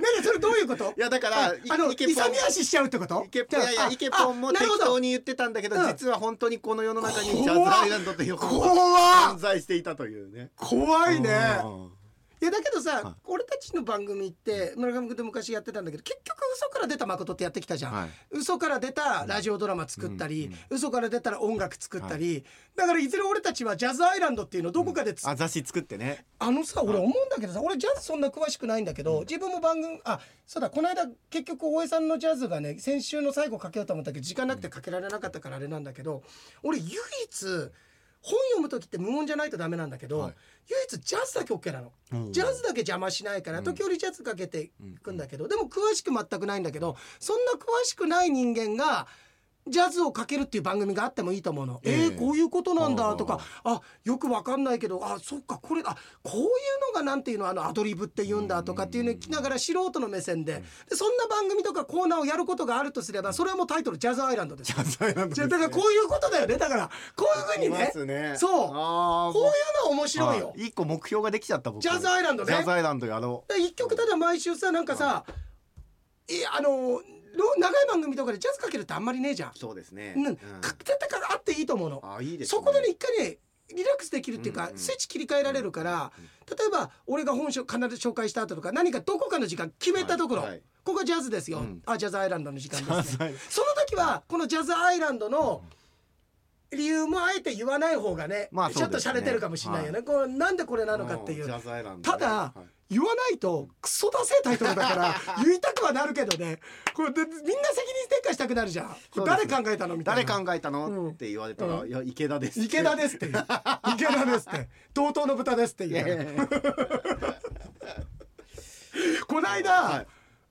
何それどういうこと？いやだからああの勇み足しちゃうってこと？いやいやイケポンも適当に言ってたんだけどうん。実は本当にこの世の中にジャズアイランドという怖存っ在していたというね。怖いね。うんいやだけどさ、はい。俺たちの番組って村上君と昔やってたんだけど結局嘘から出た誠ってやってきたじゃん、はい。嘘から出たラジオドラマ作ったり、うんうん嘘から出たら音楽作ったり、だからいずれ俺たちはジャズアイランドっていうのをどこかでつ、あ雑誌作ってね。あのさ俺思うんだけどさ俺ジャズそんな詳しくないんだけど、自分も番組あそうだこの間結局大江さんのジャズがね先週の最後かけようと思ったけど時間なくてかけられなかったからあれなんだけど俺唯一本読む時って無音じゃないとダメなんだけど、はい。唯一ジャズだけ OK なの。うん。ジャズだけ邪魔しないからうん。時折ジャズかけていくんだけど、でも詳しく全くないんだけどそんな詳しくない人間がジャズをかけるっていう番組があってもいいと思うの。ええ。えー、こういうことなんだとか。ああよくわかんないけどあそっかこれあこういうのがなんていうのあのアドリブって言うんだとかっていうのを聞きながら素人の目線で。でそんな番組とかコーナーをやることがあるとすればそれはもうタイトル「ジャズアイランド」です。ジ。ャズアイランドじゃあだからこういうことだよね。だからこういうふうにねすね。そう。こういうの面白いよ。一個目標ができちゃった僕。ジャズアイランドね。ジャズアイランドやろで一曲ただ毎週さなんかさ、い。やあのろ長い番組とかでジャズかけるってあんまりねえじゃん。うそうですね。うん、う絶対かあっていいと思うの。あいいですね。そこでね一回ねリラックスできるっていうか、うんうんスイッチ切り替えられるから、例えば俺が本書必ず紹介した後とか何かどこかの時間決めたところ、はいはい。ここジャズですよ、うん。あジャズアイランドの時間ジです、ね、その時はこのジャズアイランドの理由もあえて言わない方がね,、まあちょっと洒落てるかもしれないよね、こうなんでこれなのかっていうジャズアイランドね。ただはい言わないとクソダセえタイトルだから 言いたくはなるけどね。これでみんな責任転嫁したくなるじゃん。誰考えたのみたいな。誰考えたの、うん。って言われたら、うん。いや池田です池田ですって。池田ですって。同等の豚ですってい言う。やいやいや。この間、はい。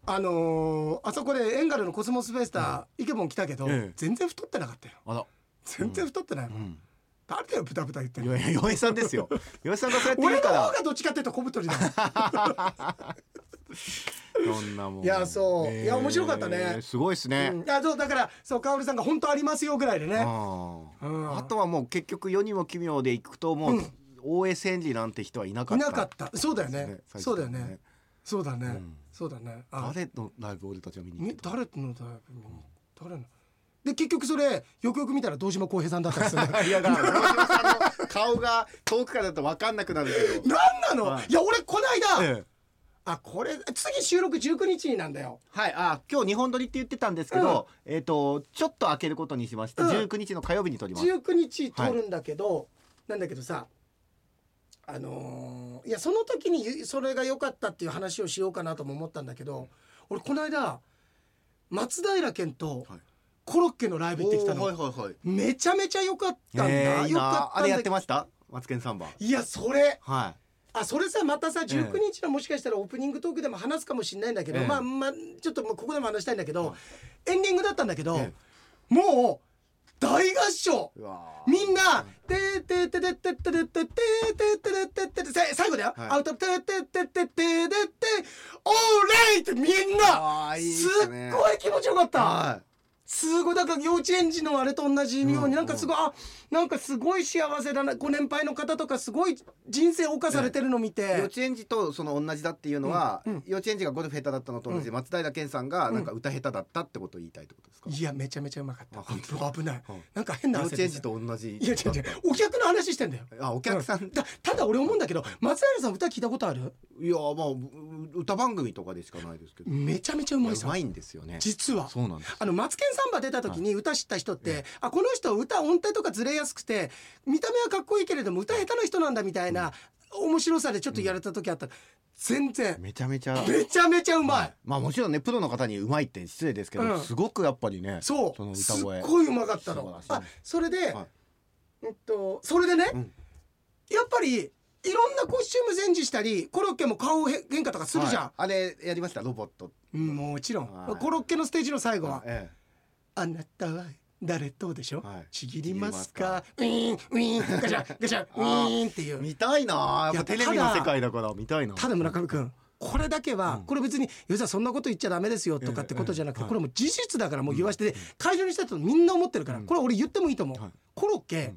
あのーあそこでエンガルのコスモスフェスタ、イケボン来たけど、ええ。全然太ってなかったよ。あら。全然太ってないうん誰だよ豚豚言ってんの。いやいやさんですよ。洋江さんがそうやって言俺のうから。方がどっちかっていうと小太りだ。そんなもん。いやそう。いや面白かったね。すごいですね、うん。いやそうだからそう香織さんが本当ありますよぐらいでね。あーうん。あとはもう結局世にも奇妙でいくともう、うん。大江千里なんて人はいなかった。いなかった。そうだよね。ねそうだよね。そうだね、うだね。あ。誰のライブ俺たちは見に行っみ誰のだ誰の？で結局それよくよく見たら堂島康平さんだったんですよね。た いやだから 大島さんの顔が遠くからだと分かんなくなるけど。何なの、はい。い、や俺この間、ええ。あこれ次収録19日になんだよ。はい、あ今日日本撮りって言ってたんですけど、えっ、とちょっと開けることにしまして、うん。19日の火曜日に撮ります。19日撮るんだけど、なんだけどさあのーいやその時にそれが良かったっていう話をしようかなとも思ったんだけど俺この間松平健とはいコロッケのライブ行ってきたの、はいはいはい。めちゃめちゃ良かったんだ、えーいい良かなあれやってました？マツケンサンバ。いやそれはあそれさまたさえ19日のもしかしたらオープニングトークでも話すかもしれないんだけど、ええまあまあちょっとここでも話したいんだけど、エンディングだったんだけど、えもう大合唱みんな「てーてーててててててててててて最後だよ、はいアウト「てーてててててててオーレイ!」ってみんなすっごい気持ちよかった。はすごいだから幼稚園児のあれと同じように、うんなんかすごいあなんかすごい幸せだなご年配の方とかすごい人生謳歌されてるの見い。幼て、稚園児とその同じだっていうのは、うんうん。幼稚園児がゴルフ下手だったのと同じで、う松平健さんがなんか歌下手だったってことを言いたいってことですか？いやめちゃめちゃうまかった。危ない。はいなんか変な幼汗稚園児と同じ。いや違う違う。お客の話してんだよ。あお客さん、だただ俺思うんだけど松平さん歌聞いたことある？いやまあう歌番組とかでしかないですけど。めちゃめちゃうまいさ。うまいんですよね。実は。そうなんです。あのマツケンサンバ出た時に歌知った人って、あこの人歌音程とかずれやすくて見た目はかっこいいけれども歌下手な人なんだみたいな面白さでちょっとやれた時あった、全然。めちゃめちゃ。めちゃめちゃうまい、まあもちろんねプロの方にうまいって失礼ですけど、うん。すごくやっぱりねそう。のすっ歌声ごいうまかったの。素晴らしい。あそれで、はい。えっとそれでね、うん。やっぱりいろんなコスチュームチェンジしたりコロッケも顔変化とかするじゃん、はい。あれやりました？ロボット。うんもちろん、はい。コロッケのステージの最後は。え「あなたは誰と」でしょ、はい。ちぎりますか？ウィーンウィーンガチャ ガチャウィーンっていう。え見たいな。やっぱテレビの世界だから見たいな。ただ村上君これだけは、うん。これ別に「吉田そんなこと言っちゃダメですよ」とかってことじゃなくて、ええ。これもう事実だからもう言わして、会場にした人みんな思ってるから、うん。これ俺言ってもいいと思う、はい。コロッケ、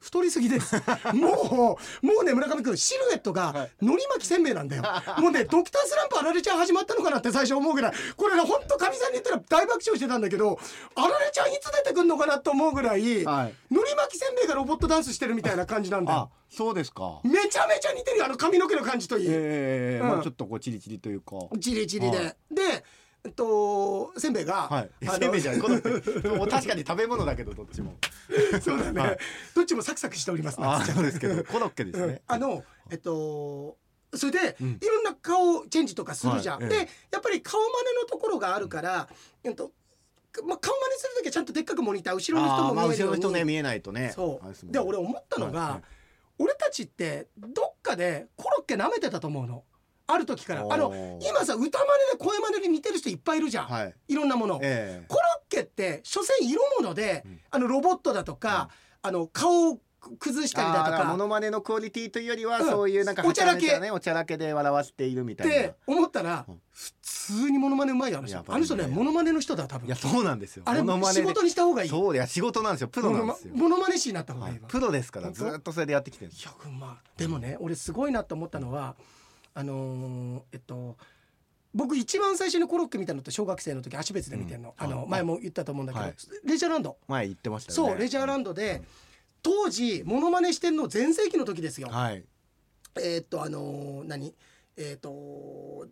太りすぎです。もうもうね村上君シルエットがはい。海苔巻きせんべいなんだよ。もうねドクタースランプあられちゃん始まったのかなって最初思うぐらい。これねほんとかみさんに言ったら大爆笑してたんだけどあられちゃんいつ出てくんのかなと思うぐらい、はい。海苔巻きせんべいがロボットダンスしてるみたいな感じなんだあよそうですか。めちゃめちゃ似てるよあの髪の毛の感じといい、ええうんまあちょっとこうチリチリというか。チリチリで、はい。でえっとせんべいが、はい。せんべいじゃないこの 確かに食べ物だけどどっちも。そうだね、はい。どっちもサクサクしておりますあそうですけどコロッケですうん。ねあのえっとそれで、うん。いろんな顔チェンジとかするじゃん、ではい。ええ。やっぱり顔真似のところがあるから、えっとまあ、顔真似する時はちゃんとでっかくモニター後ろの人も見えるように、後ろの人ね見えないとね。そう。で俺思ったのが、俺たちってどっかでコロッケ舐めてたと思うのある時からあの今さ歌真似で声真似で似てる人いっぱいいるじゃん、はい。いろんなもの、ええ。コロッケって所詮色物で、うん。あのロボットだとか、あの顔を崩したりだとあーモかノマネのクオリティというよりは、うん。そういうなんかおちゃらけ。おちゃらけで笑わせているみたいな。って思ったら、うん普通にモノマネうまいよあの人。ねあの人ねモノマネの人だ多分。いやそうなんですよ。あれ仕事にした方がいい。そういや仕事なんですよ。プロなんですよ、モノマネ師になった方がはいいいわ、プロですからずっとそれでやってきてるいやまあでもね俺すごいなと思ったのはあのーえっと僕一番最初にコロッケ見たのって小学生の時足別で見てんの、うんあのはい。前も言ったと思うんだけど、はい。レジャーランド。前言ってましたよね。そうレジャーランドで当時モノマネしてんの全盛期の時ですよ。はい。えーっとあのー何？えーっと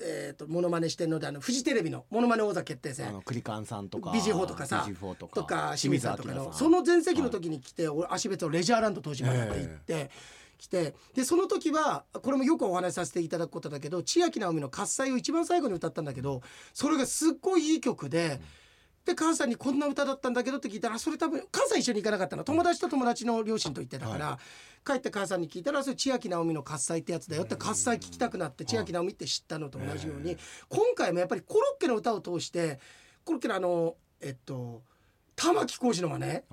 えーっとモノマネしてんのであのフジテレビのモノマネ王座決定あ戦のクリカンさんとかビジホとかさビジホとかとか清水さん。とかのその全盛期の時に来て、俺足別をレジャーランド当時まで行って。来てでその時はこれもよくお話しさせていただくことだけど千秋直美の「喝采」を一番最後に歌ったんだけどそれがすっごいいい曲で。で母さんにこんな歌だったんだけどって聞いたらそれ多分母さん一緒に行かなかったの。友達と友達の両親と行ってたから、帰って母さんに聞いたらそれ千秋直美の喝采ってやつだよって喝采聞きたくなって千秋直美って知ったのと同じように今回もやっぱりコロッケの歌を通してコロッケのあのえっと玉置浩二のはね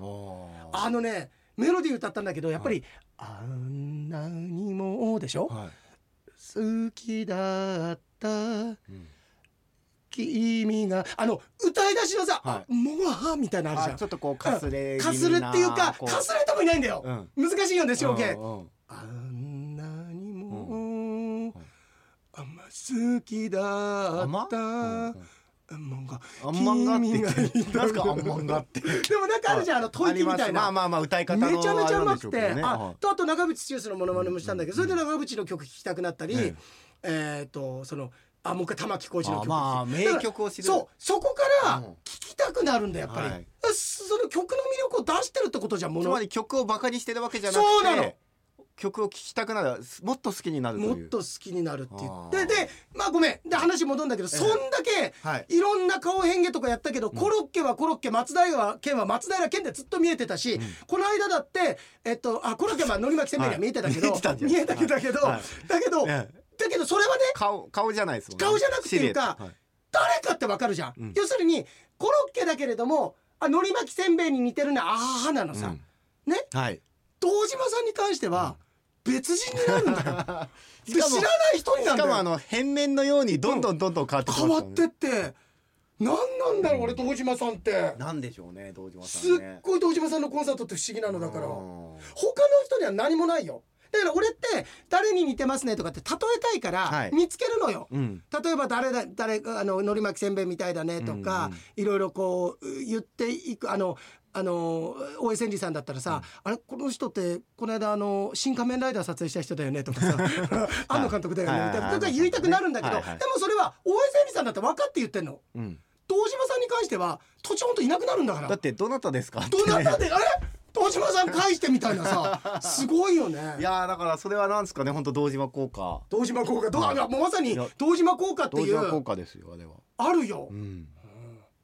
あのねメロディー歌ったんだけどやっぱり「あんなにも」でしょ？はい。好きだったうん。君があの歌い出しのさは「もわ」みたいなのあるじゃん。あちょっとこうかすれかするっていうかこかすれてもいないんだよ、うん。難しいよね表現うんうんあんなにも、うん。あんま好きだった、うんうんあんまんがあんまんがって。言って君がなんすかあんまんがって。でもなんかあるじゃんあの吐息みたいな。まあまあまあ歌い方のめちゃめちゃうまくて、あとあと長渕剛のモノマネもしたんだけど、それで長渕の曲聴きたくなったり、ええっ、とそのあもう一回玉置浩二の曲あまあ名曲を知る。そう。そこからうん。聴きたくなるんだやっぱり、はい。その曲の魅力を出してるってことじゃんもの。つまり曲をバカにしてるわけじゃなくそうなの。て曲を聴きたくなるもっと好きになるという。もっと好きになるって言ってあー。でまあごめん。で話戻るんだけど、そんだけはい。いろんな顔変化とかやったけど、コロッケはコロッケ松平健は松平健でずっと見えてたし、この間だってえっとあコロッケはまあのり巻きせんべい。には見えてたけど、はい見えてたけどだけど、はい。だけど、ええ。だけどそれはね顔顔じゃないですもんね。顔じゃなくていうか誰かってわかるじゃん、うん。要するにコロッケだけれどもあのり巻きせんべいに似てるのはあーなのさ、うん。ね？はい。堂島さんに関しては別人になるんだよ。で知らない人になるんだよ。しかもあの変面のようにどんどんどんどん変わってき変わってって。何なんだろう俺堂島さんって。なんでしょうね堂島さすっごい堂島さんのコンサートって不思議なのだから。うん。他の人には何もないよ。だから俺って誰に似てますねとかって例えたいからはい。見つけるのよ、うん。例えば誰だ誰あののり巻きせんべいみたいだねとか、いろいろこう言っていくあのあの大江千里さんだったらさ、あれこの人ってこの間あの「新仮面ライダー」撮影した人だよねとかさ 庵野監督だよねみたいな。はいとか言いたくなるんだけど、はいはいでもそれは大江千里さんだって分かって言ってんの。うん。堂島さんに関しては途中ほんといなくなるんだから。だってどなたですか？どなたであれ？堂島さん返してみたいなさ。すごいよね。いやーだからそれはなんですかね？本当堂島効果。堂島効果。どうはい。もうまさに堂島効果ってい堂島効う果ですよあれは。あるよ、うん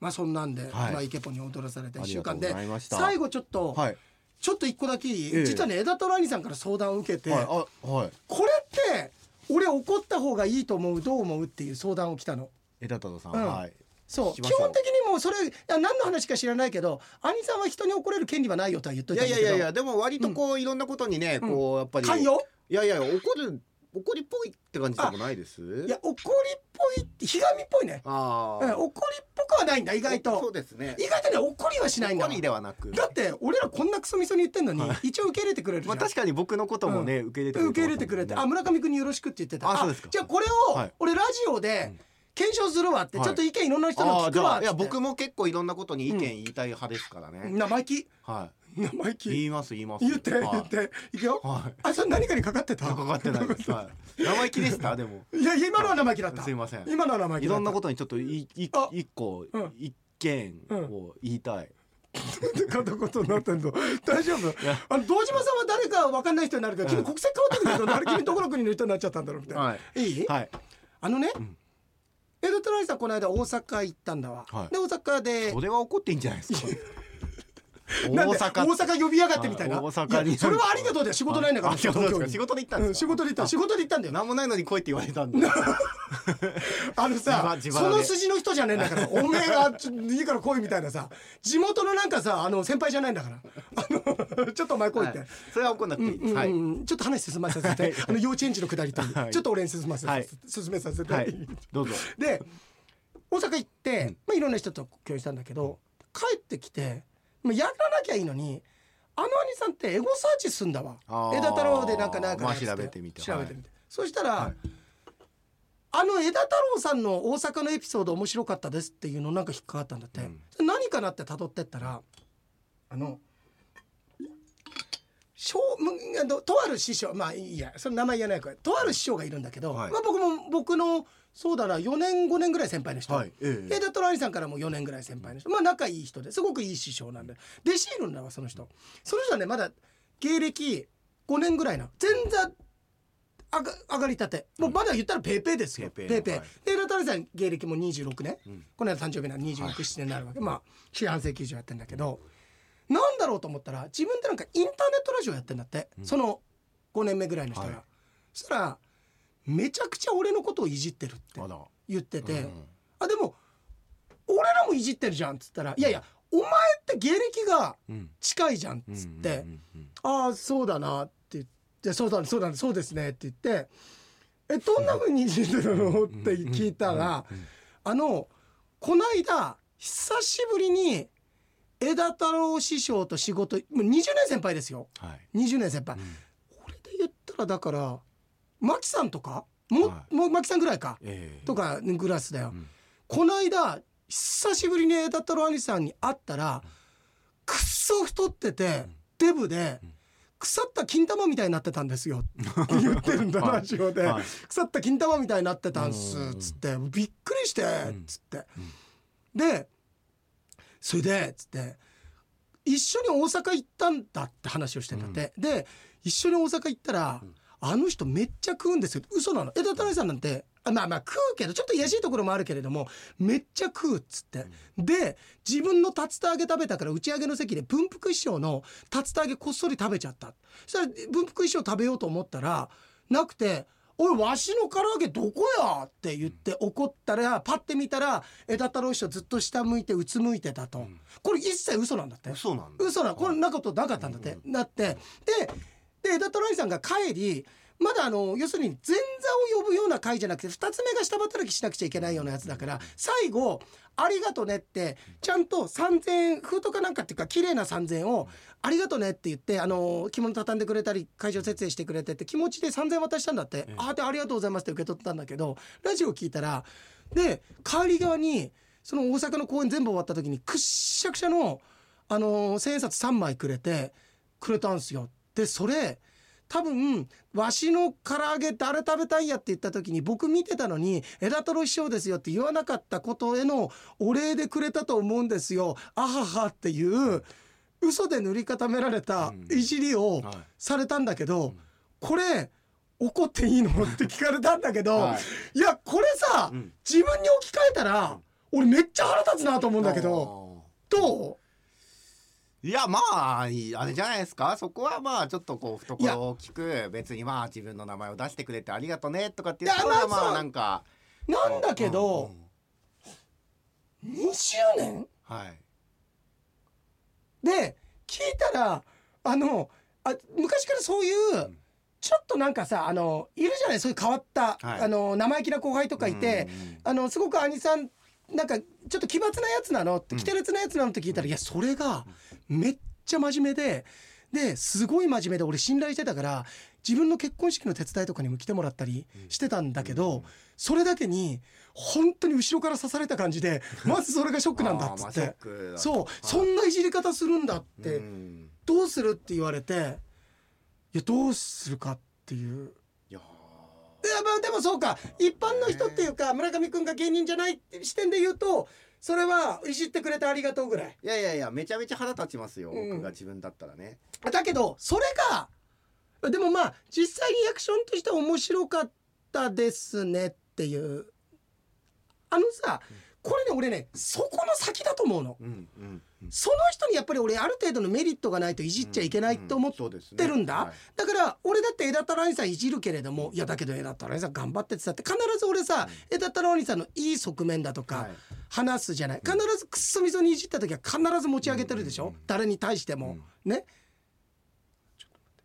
まあそんなんで、はい。まあイケポンに踊らされた一週間で最後ちょっと、はい。ちょっと一個だけいい、ええ。実はね枝虎兄さんから相談を受けて、はい。あはい。これって俺怒った方がいいと思うどう思うっていう相談を来たの？枝太郎さん、うん。はい。そう。基本的にもうそれ何の話か知らないけど兄さんは人に怒れる権利はないよとは言っといいたんだけど。やいやいやいやでも割とこう、いろんなことにねこうやっぱり。寛容？いやいや怒る怒りっぽいって感じでもないです？いや怒りっぽいってひがみっぽいね、うん、ああ、怒りっぽくはないんだ意外そうとですね。意外とね怒りはしないんだ。わ怒りではなくだって俺らこんなクソみそに言ってんのに、は一応受け入れてくれるじゃん、まあ確かに僕のこともね、受け入れて受け入れてくれて「あ村上君によろしく」って言ってた。あそうですか。じゃあこれをはい。俺ラジオでうん。検証するわって、はい。ちょっと意見いろんな人の聞くわっつって。僕も結構いろんなことに意見言いたい派ですからね、生意気は生意気。い言います言います。言ってはい。言って。いくよ。はい。あそれ何かにかかってた？かかってないです。はい。生意気でした？でも。いや今のは生意気だった。すいません。今のは生意気いろんなことにちょっといいあ一個うん。一見を言いたい。片言になってんの？大丈夫？や。あの堂島さんは誰か分かんない人になるけど君うん。国籍変わってくるけど誰君どこの国の人になっちゃったんだろうみたいな、はい。いい？はい。あのね、ん。エドトライさんこの間大阪行ったんだわ、はい。で大阪でそれは怒っていいんじゃないですか。大阪。大阪呼びやがってみたいな、はい大阪に。それはありがとうだよ。仕事ないんだから。あ仕事で行ったんです仕事で行った。仕事で行ったんだよな。んもないのに来いって言われたんで。あのさその筋の人じゃねえんだから。おめえがいいから来いみたいなさ。地元のなんかさあの先輩じゃないんだから。あの ちょっとお前来いって、はい。それは怒んなくていいちょっと話進ませて、あの幼稚園児のくだりと、はい。ちょっと俺に進ませて、はい。進めさせて、はい。どうぞ。で大阪行って、まあ、いろんな人と共有したんだけど帰ってきて、まあ、やらなきゃいいのにあの兄さんってエゴサーチすんだわ。枝太郎でなんかなんかまあ調べてみて。調べてみて、そしたら、はい。あの枝太郎さんの大阪のエピソード面白かったですっていうのなんか引っかかったんだって、何かなって辿ってったらあのしょうむあのとある師匠まあいいやその名前言えないからとある師匠がいるんだけど、はい。まあ、僕も僕のそうだな4年5年ぐらい先輩の人、はい。ええ。枝太郎兄さんからも4年ぐらい先輩の人。まあ仲いい人ですごくいい師匠なんで。弟子いるんだわその人。その人はねまだ芸歴5年ぐらいな全然上が上がりたて。もうまだ言ったらペーペーですよ。ペーペーペーはい。で枝太郎兄さん芸歴も26年、うん。この間誕生日な26、7年になるわけ。まあ四半世紀以上やってんだけどなんだろうと思ったら自分でなんかインターネットラジオやってんだって、その5年目ぐらいの人が、はい。そしたらめちゃくちゃ俺のことをいじってるって。言ってて、うん。あでも俺らもいじってるじゃんっつったら「いやいやお前って芸歴がうん。近いじゃん」っつって。うんうんうん「ああそうだな」って言って「そうだそうだそうですね」って言って「えどんな風にいじってるの?」って聞いたらあのこの間久しぶりに枝太郎師匠と仕事もう20年先輩ですよ。はい。20年先輩、うん。これで言ったらだから牧さんとかも,、はもう牧さんぐらいかええ。とかグラスだよ、ん。この間久しぶりに枝太郎兄さんに会ったらくっそ太っててデブで腐った金玉みたいになってたんですよ。っ て言ってるんだはいラジオではい。腐った金玉みたいになってたんすうん。つって。びっくりしてん。つって。でそれでつって一緒に大阪行ったんだって話をしてんだって。で一緒に大阪行ったらあの人めっちゃ食うんですよ。嘘なの。枝太郎さんなんてあまあまあ食うけどちょっと癒やしいところもあるけれどもめっちゃ食うっつって。で自分の竜田揚げ食べたから打ち上げの席で文福師匠の竜田揚げこっそり食べちゃった。そしたら文福師匠食べようと思ったらなくて「おいわしの唐揚げどこや?」って言って怒ったらパッて見たら枝太郎師匠ずっと下向いてうつむいてたと、これ一切嘘なんだって。嘘なんだ。嘘なこれなことなかったんだって、なってでで枝太郎兄さんが帰りまだあの要するに前座を呼ぶような会じゃなくて2つ目が下働きしなくちゃいけないようなやつだから最後「ありがとね」ってちゃんと3,000円封筒かなんかっていうか綺麗な3,000円を「ありがとね」って言ってあの着物畳んでくれたり会場設営してくれてって気持ちで3,000円渡したんだって「あでありがとうございます」って受け取ったんだけどラジオ聞いたらで帰り側にその大阪の公演全部終わった時にくっしゃくしゃのあの千円札3枚くれてくれたんすよ。でそれ多分わしの唐揚げ誰食べたいやって言った時に僕見てたのに「枝太郎師匠ですよ」って言わなかったことへのお礼でくれたと思うんですよ。あははっていう嘘で塗り固められたいじりをはい。されたんだけど、これ怒っていいの？って聞かれたんだけど、、はい。やこれさ、うん。自分に置き換えたら俺めっちゃ腹立つなと思うんだけどどいやまああれじゃないですか？そこはまあちょっとこう懐大きく別にまあ自分の名前を出してくれてありがとねとかっていういやところはまあなんかうなんだけうんどうん。20年はい。で聞いたらあのあ昔からそういうちょっとなんかさあのいるじゃない？そういう変わった、はい。あの生意気な後輩とかいて、うんうん。あのすごく兄さんなんかちょっと奇抜なやつなのってうん。奇烈なやつなのって聞いたら、いやそれがめっちゃ真面目でですごい真面目で俺信頼してたから自分の結婚式の手伝いとかにも来てもらったりしてたんだけど、それだけに本当に後ろから刺された感じでまずそれがショックなんだっつって。そう、そんないじり方するんだって、うん。どうするって言われていやどうするかっていうまあでもそうか。一般の人っていうか村上君が芸人じゃない視点で言うとそれはいじってくれてありがとうぐらい。いやいやいやめちゃめちゃ腹立ちますよ、うん。僕が自分だったらね。だけどそれがでもまあ実際リアクションとしては面白かったですねっていう。あのさこれね俺ねそこの先だと思うの。うんうんうんその人にやっぱり俺ある程度のメリットがないといじっちゃいけないと思ってるんだ、はい。だから俺だって枝太郎兄さんいじるけれどもいやだけど枝太郎兄さん頑張ってってさって必ず俺さ、枝太郎兄さんのいい側面だとかはい話すじゃない。必ずくっそみそにいじった時は必ず持ち上げてるでしょ、うん。誰に対しても、ね、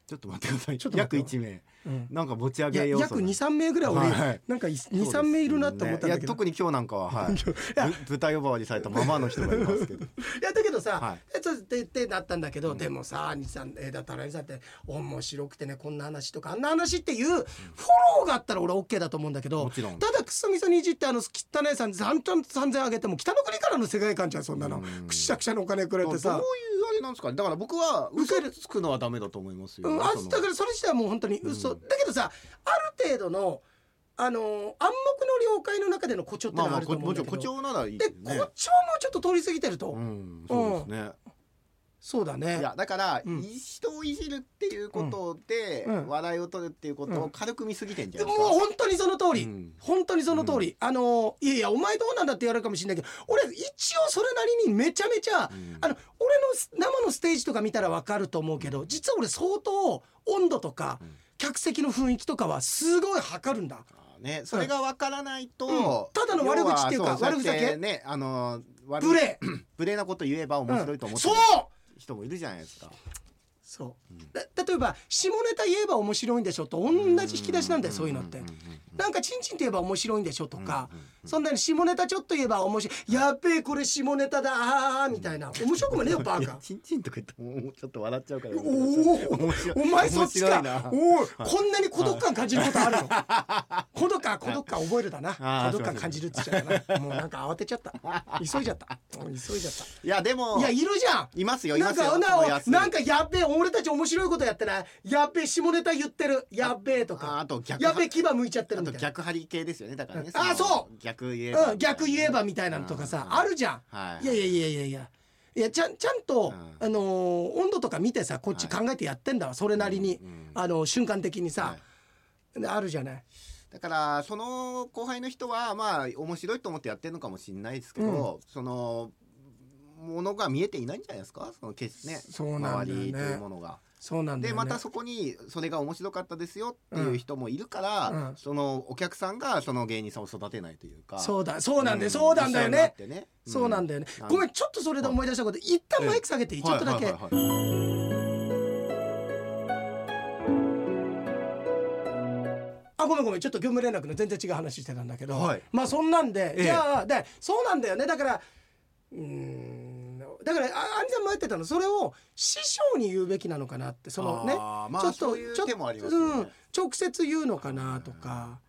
ちょっと待って。ください。ち約1名。うんなんか持ち上げ要素約23名ぐらい俺、はい。なんか23名いるなって思ったんだけど、いや特に今日なんかは、はい、や。ぶ豚呼ばわりされたままの人がいますけど。いやだけどさ、はい。えちょっとってってなったんだけど、でもさ兄さん枝太郎兄さんって面白くてねこんな話とかあんな話っていうフォローがあったら俺 OK だと思うんだけどもちろん。ただくそみそにいじってあの汚いさん3ちゃん3000あげても北の国からの世界観じゃんそんなの。うん。くしゃくしゃのお金くれどういうてさ。あれなんですかね。だから僕は嘘受けるつくのはダメだと思いますよ、うん、あだからそれ自体はもう本当に嘘、うんだけどさある程度のあのー暗黙の了解の中での誇張ってのはあると思うんだけど、もちろん誇張ならいいでで誇張もちょっと通り過ぎてると、うんそうですね、そうだね。いやだから、うん。人をいじるっていうことで、うん。うん。笑いを取るっていうことを軽く見すぎてんじゃでないですか、もう本当にその通り、うん。本当にその通り、あのいやいやお前どうなんだって言われるかもしれないけど俺一応それなりにめちゃめちゃ、うん。あの俺の生のステージとか見たらわかると思うけど実は俺相当温度とか、うん客席の雰囲気とかはすごい測るんだ。ね、それがわからないと、うん。ただの悪口っていうか悪ふざけ？ねあの悪い無礼無礼なこと言えば面白いと思ってる人もいるじゃないですか、そう。例えば下ネタ言えば面白いんでしょと同じ引き出しなんだよそういうのってなんかチンチンって言えば面白いんでしょとか、うんうんうん。そんなに下ネタちょっと言えば面白い。やっべえこれ下ネタだ。あーみたいな。面白くもねえよ バカ。チンチンとか言ってももうちょっと笑っちゃうから。おおお前そっちか。おおこんなに孤独感感じることあるの？孤独感孤独感覚えるだな。孤独感感じるって言っちゃったな。もうなんか慌てちゃった。急いじゃった。うん急いじゃっいやでもたいやいるじゃん。いますよいなんますよかなんかやっべえ俺たち面白いことやってない？やっべえ下ネタ言ってる。やっべえとあかあと逆やっべえ牙向いちゃってるあと逆張り系ですよねだからね。あのそう。逆言えばうん、逆言えばみたいなのとかさあるじゃん、はい。いやいやいやいや。いやいやちゃんちゃんと、うん。あのー温度とか見てさこっち考えてやってんだわそれなりに、うんうんあの瞬間的にさ。は、い。あるじゃない。だからその後輩の人はまあ面白いと思ってやってるのかもしれないですけど、そのものが見えていないんじゃないですか？そのけねそうなんだというものが。そうなんね。でまたそこにそれが面白かったですよっていう人もいるから、うん。そのお客さんがその芸人さんを育てないというかそうだそうなんだよ、うなんだよね。そうなんだよね、うんごめんちょっとそれで思い出したこと一旦マイク下げていい、ちょっとだけ、はいはいはいはい。あごめんごめんちょっと業務連絡の全然違う話してたんだけど、はい。まあそんなんで、ええ。じゃあでそうなんだよね。だからうーんだからあ兄さんってたのそれを師匠に言うべきなのかなってそのねまあちょっとちょっとうん、直接言うのかなとか、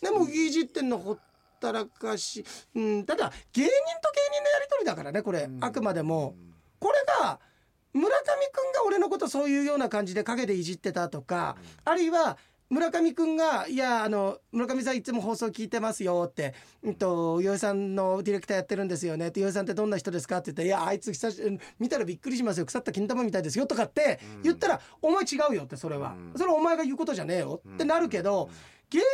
でもいじってんのほったらかし、うん、ただ芸人と芸人のやり取りだからねこれ、うん。あくまでも。これが村上くんが俺のことそういうような感じで陰でいじってたとか、あるいは村上くんが「いやあの村上さんいつも放送聞いてますよ」って「うんと洋井さんのディレクターやってるんですよね」って「洋井さんってどんな人ですか?」って言って「いやあいつ久しうん見たらびっくりしますよ。腐った金玉みたいですよ」とかってうん。言ったら「お前違うよ」ってそれは、うん。それはお前が言うことじゃねえよってなるけど、芸人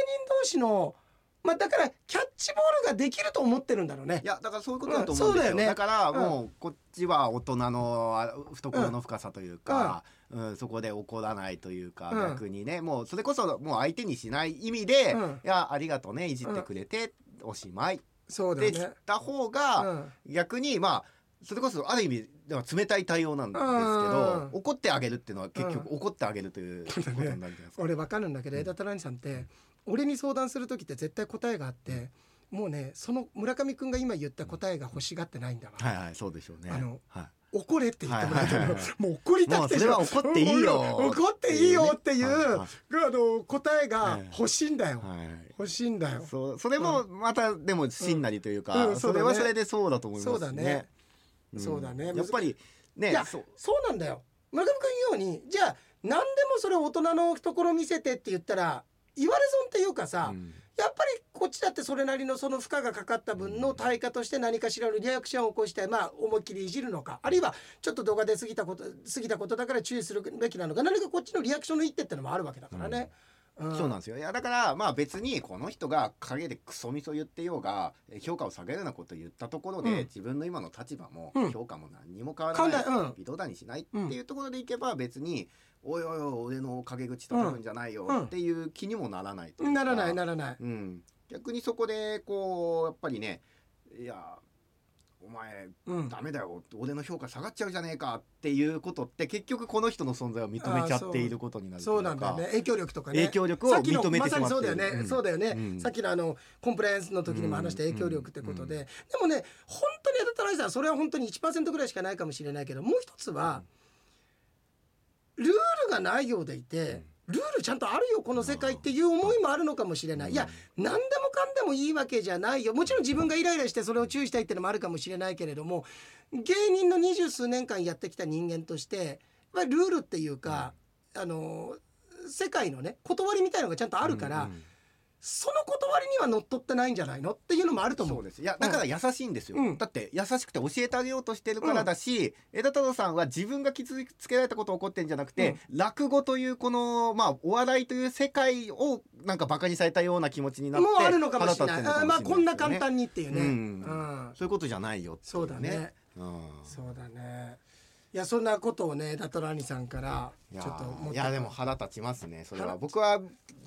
同士のまあだからキャッチボールができると思ってるんだろうね。い。やだからそういうことだと思うんですよ,、うんそうだよね。だからもうこっちは大人のあ懐の深さというか、うんそこで怒らないというか、うん。逆にねもうそれこそもう相手にしない意味で「うん。いやありがとうねいじってくれて、おしまい」っそうだよねっ。た方が、うん。逆にまあそれこそある意味では冷たい対応なんですけうん。ど怒ってあげるっていうのは結局怒ってあげるということになるじゃないですか。俺わかるんだけど枝田ラニさんって俺に相談する時って絶対答えがあってもうねその村上くんが今言った答えが欲しがってないんだわ、はいはいそうでしょうね。あのはい怒れって言ってもらえてはいはいはい。もう怒りたくて怒っていいよ。怒っていいよっていう、あの答えが欲しいんだよ、はい欲しいんだよ。そうそれもまたでもしんなりというか、それはそれでそうだと思いますそうだね。ん。そうだね。やっぱりねいやそう。なんだよ。村上君ようにじゃあ何でもそれ大人のところ見せてって言ったら言われ損っていうかさ、うんやっぱりこっちだってそれなりのその負荷がかかった分の対価として何かしらのリアクションを起こしてまあ思いっきりいじるのかあるいはちょっと動画で過ぎたこと過ぎたことだから注意するべきなのか何かこっちのリアクションの一手ってのもあるわけだからね。うん。そうなんですよ。いやだからまあ別にこの人が陰でクソみそ言ってようがえ評価を下げるようなことを言ったところで、うん。自分の今の立場もうん。評価も何にも変わらない。うん。微動だにしないっていうところでいけば別に、おいおいおい俺の陰口とかるんじゃないようん。っていう気にもならないというか。ならないならない。うん、逆にそこでこうやっぱりねいやお前うん。ダメだよ俺の評価下がっちゃうじゃねえかっていうことって結局この人の存在を認めちゃっていることになるそうなんだよね。影響力とかね。影響力を認めてまさにしまってる。そうだよね、うん。そうだよね、うん。さっきのあのコンプライアンスの時にも話した影響力ってことで、でもね本当に当たったらそれは本当に1%ぐらいしかないかもしれないけどもう一つは、ルールがないようでいて、ルールちゃんとあるよこの世界っていう思いもあるのかもしれない、いや何でもかんでもいいわけじゃないよ。もちろん自分がイライラしてそれを注意したいっていうのもあるかもしれないけれども芸人の二十数年間やってきた人間としてまあルールっていうか、あの世界のね断りみたいのがちゃんとあるから、うんうんその断りにはのっとってないんじゃないの？っていうのもあると思う。いやだから優しいんですよ、うん。だって優しくて教えてあげようとしてるからだし、枝太郎さんは自分が傷つけられたこと起こってんじゃなくて、落語というこのまあお笑いという世界をなんかバカにされたような気持ちになってもうあるのかもしれない。腹立ってんのかもしれないあまあこんな簡単にっていうね。うん。うん。そういうことじゃないよっていそうだね。うん。そうだね。いやそんなことをねダトラニさんからちょっといやでも腹立ちますねそれは。腹僕は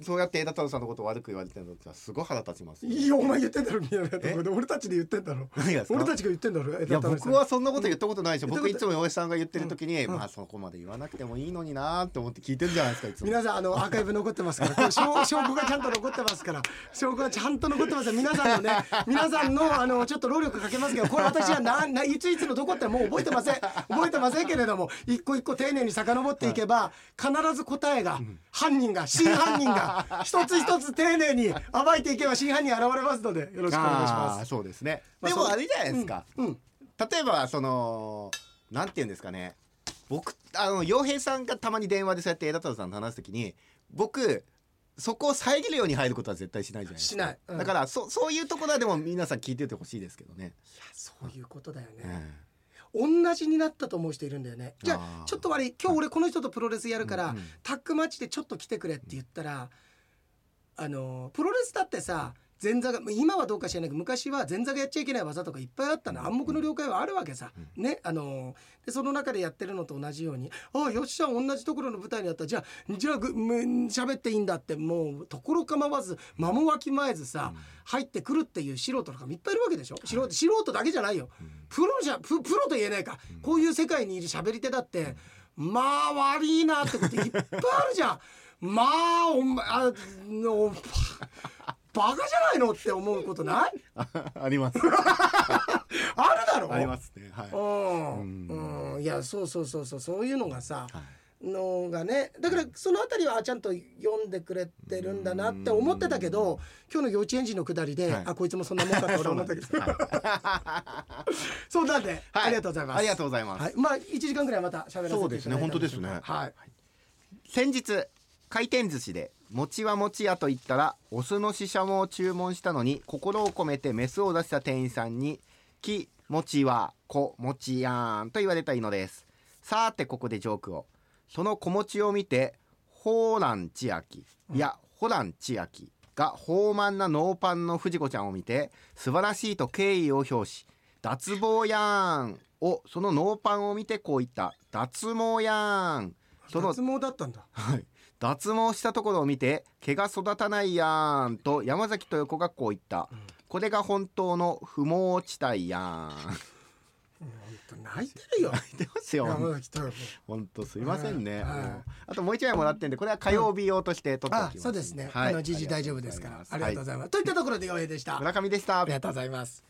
そうやって枝太郎さんのことを悪く言われてるのってすごい腹立ちますよ。いいよお前言ってんだろみたいなところで俺たちで言ってんだろ。俺たちが言ってんだろ。いや僕はそんなこと言ったことないでしょ、うん僕いつも大江さんが言ってる時に、うん。まあそこまで言わなくてもいいのになーって思って聞いてるじゃないですかいつも。皆さんあのアーカイブ残ってますから。証証拠がちゃんと残ってますから。証拠がちゃんと残ってます。から皆さんのね皆さんのあのちょっと労力かけますけどこれ私はなないついつのどこってもう覚えてません。覚えてませんけれども一個一個丁寧に遡っていけば必ず答えが犯人が真犯人が 一つ一つ丁寧に暴いていけば真犯人現れますのでよろしくお願いしあます。ーそうですね、でもあれじゃないですか、うん例えばそのなんて言うんですかね。僕あの洋平さんがたまに電話でそうやって枝太郎さんと話す時に僕そこを遮るように入ることは絶対しないじゃないですか。しない。うん。だからそそういうところはでも皆さん聞いててほしいですけどね、そういうことだよね。え同じになったと思う人いるんだよね。じゃあちょっと悪い。今日俺この人とプロレスやるから、うんうんタッグマッチでちょっと来てくれって言ったら、あのプロレスだってさ前座が今はどうか知らないけど昔は前座がやっちゃいけない技とかいっぱいあったの。暗黙の了解はあるわけさ、ねあのでその中でやってるのと同じように「ああよっしゃ同じところの舞台にあった。じゃあじゃあぐむ喋っていいんだ」って。もうところ構わず間もわきまえずさ、入ってくるっていう素人とかもいっぱいいるわけでしょ、素人素人だけじゃないよ、プロじゃププロと言えないか、こういう世界にいる喋り手だって、まあ悪いなってこといっぱいあるじゃん。まあお前あの バカじゃないのって思うことない？あります。あるだろ？ありますね。はい、うん、うん、いやそうそうそうそう。そういうのがさ、はい。のがね。だからそのあたりはあちゃんと読んでくれてるんだなって思ってたけど今日の幼稚園児のくだりで、はい。あこいつもそんなもんかって俺は思ったけど。そうなんで、はい。ありがとうございます。ありがとうございます。はい、まあ1時間ぐらいまた喋らせていただいそうですね。本当ですね。はい。先日回転寿司で餅は餅屋と言ったらオスのししゃもを注文したのに心を込めてメスを出した店員さんに「き餅はこ餅やーん」と言われたいのです。さてここでジョークをその子持ちを見てホーラン千秋いやホラン千秋が豊満なノーパンの藤子ちゃんを見て素晴らしいと敬意を表し脱帽やーんをそのノーパンを見てこう言った。脱毛やーん。その脱毛だったんだ。はい、脱毛したところを見て毛が育たないやーんと山崎豊子がこう言った、これが本当の不毛地帯やーん。本当泣いてるよ。泣いてますよ。本当すいませんね、あともう一枚もらってんでこれは火曜日用として取っておあきます、そうですね、はい。あの時事大丈夫ですから。ありがとうごいざいます、といったところで洋平でした、村上でした。ありがとうございます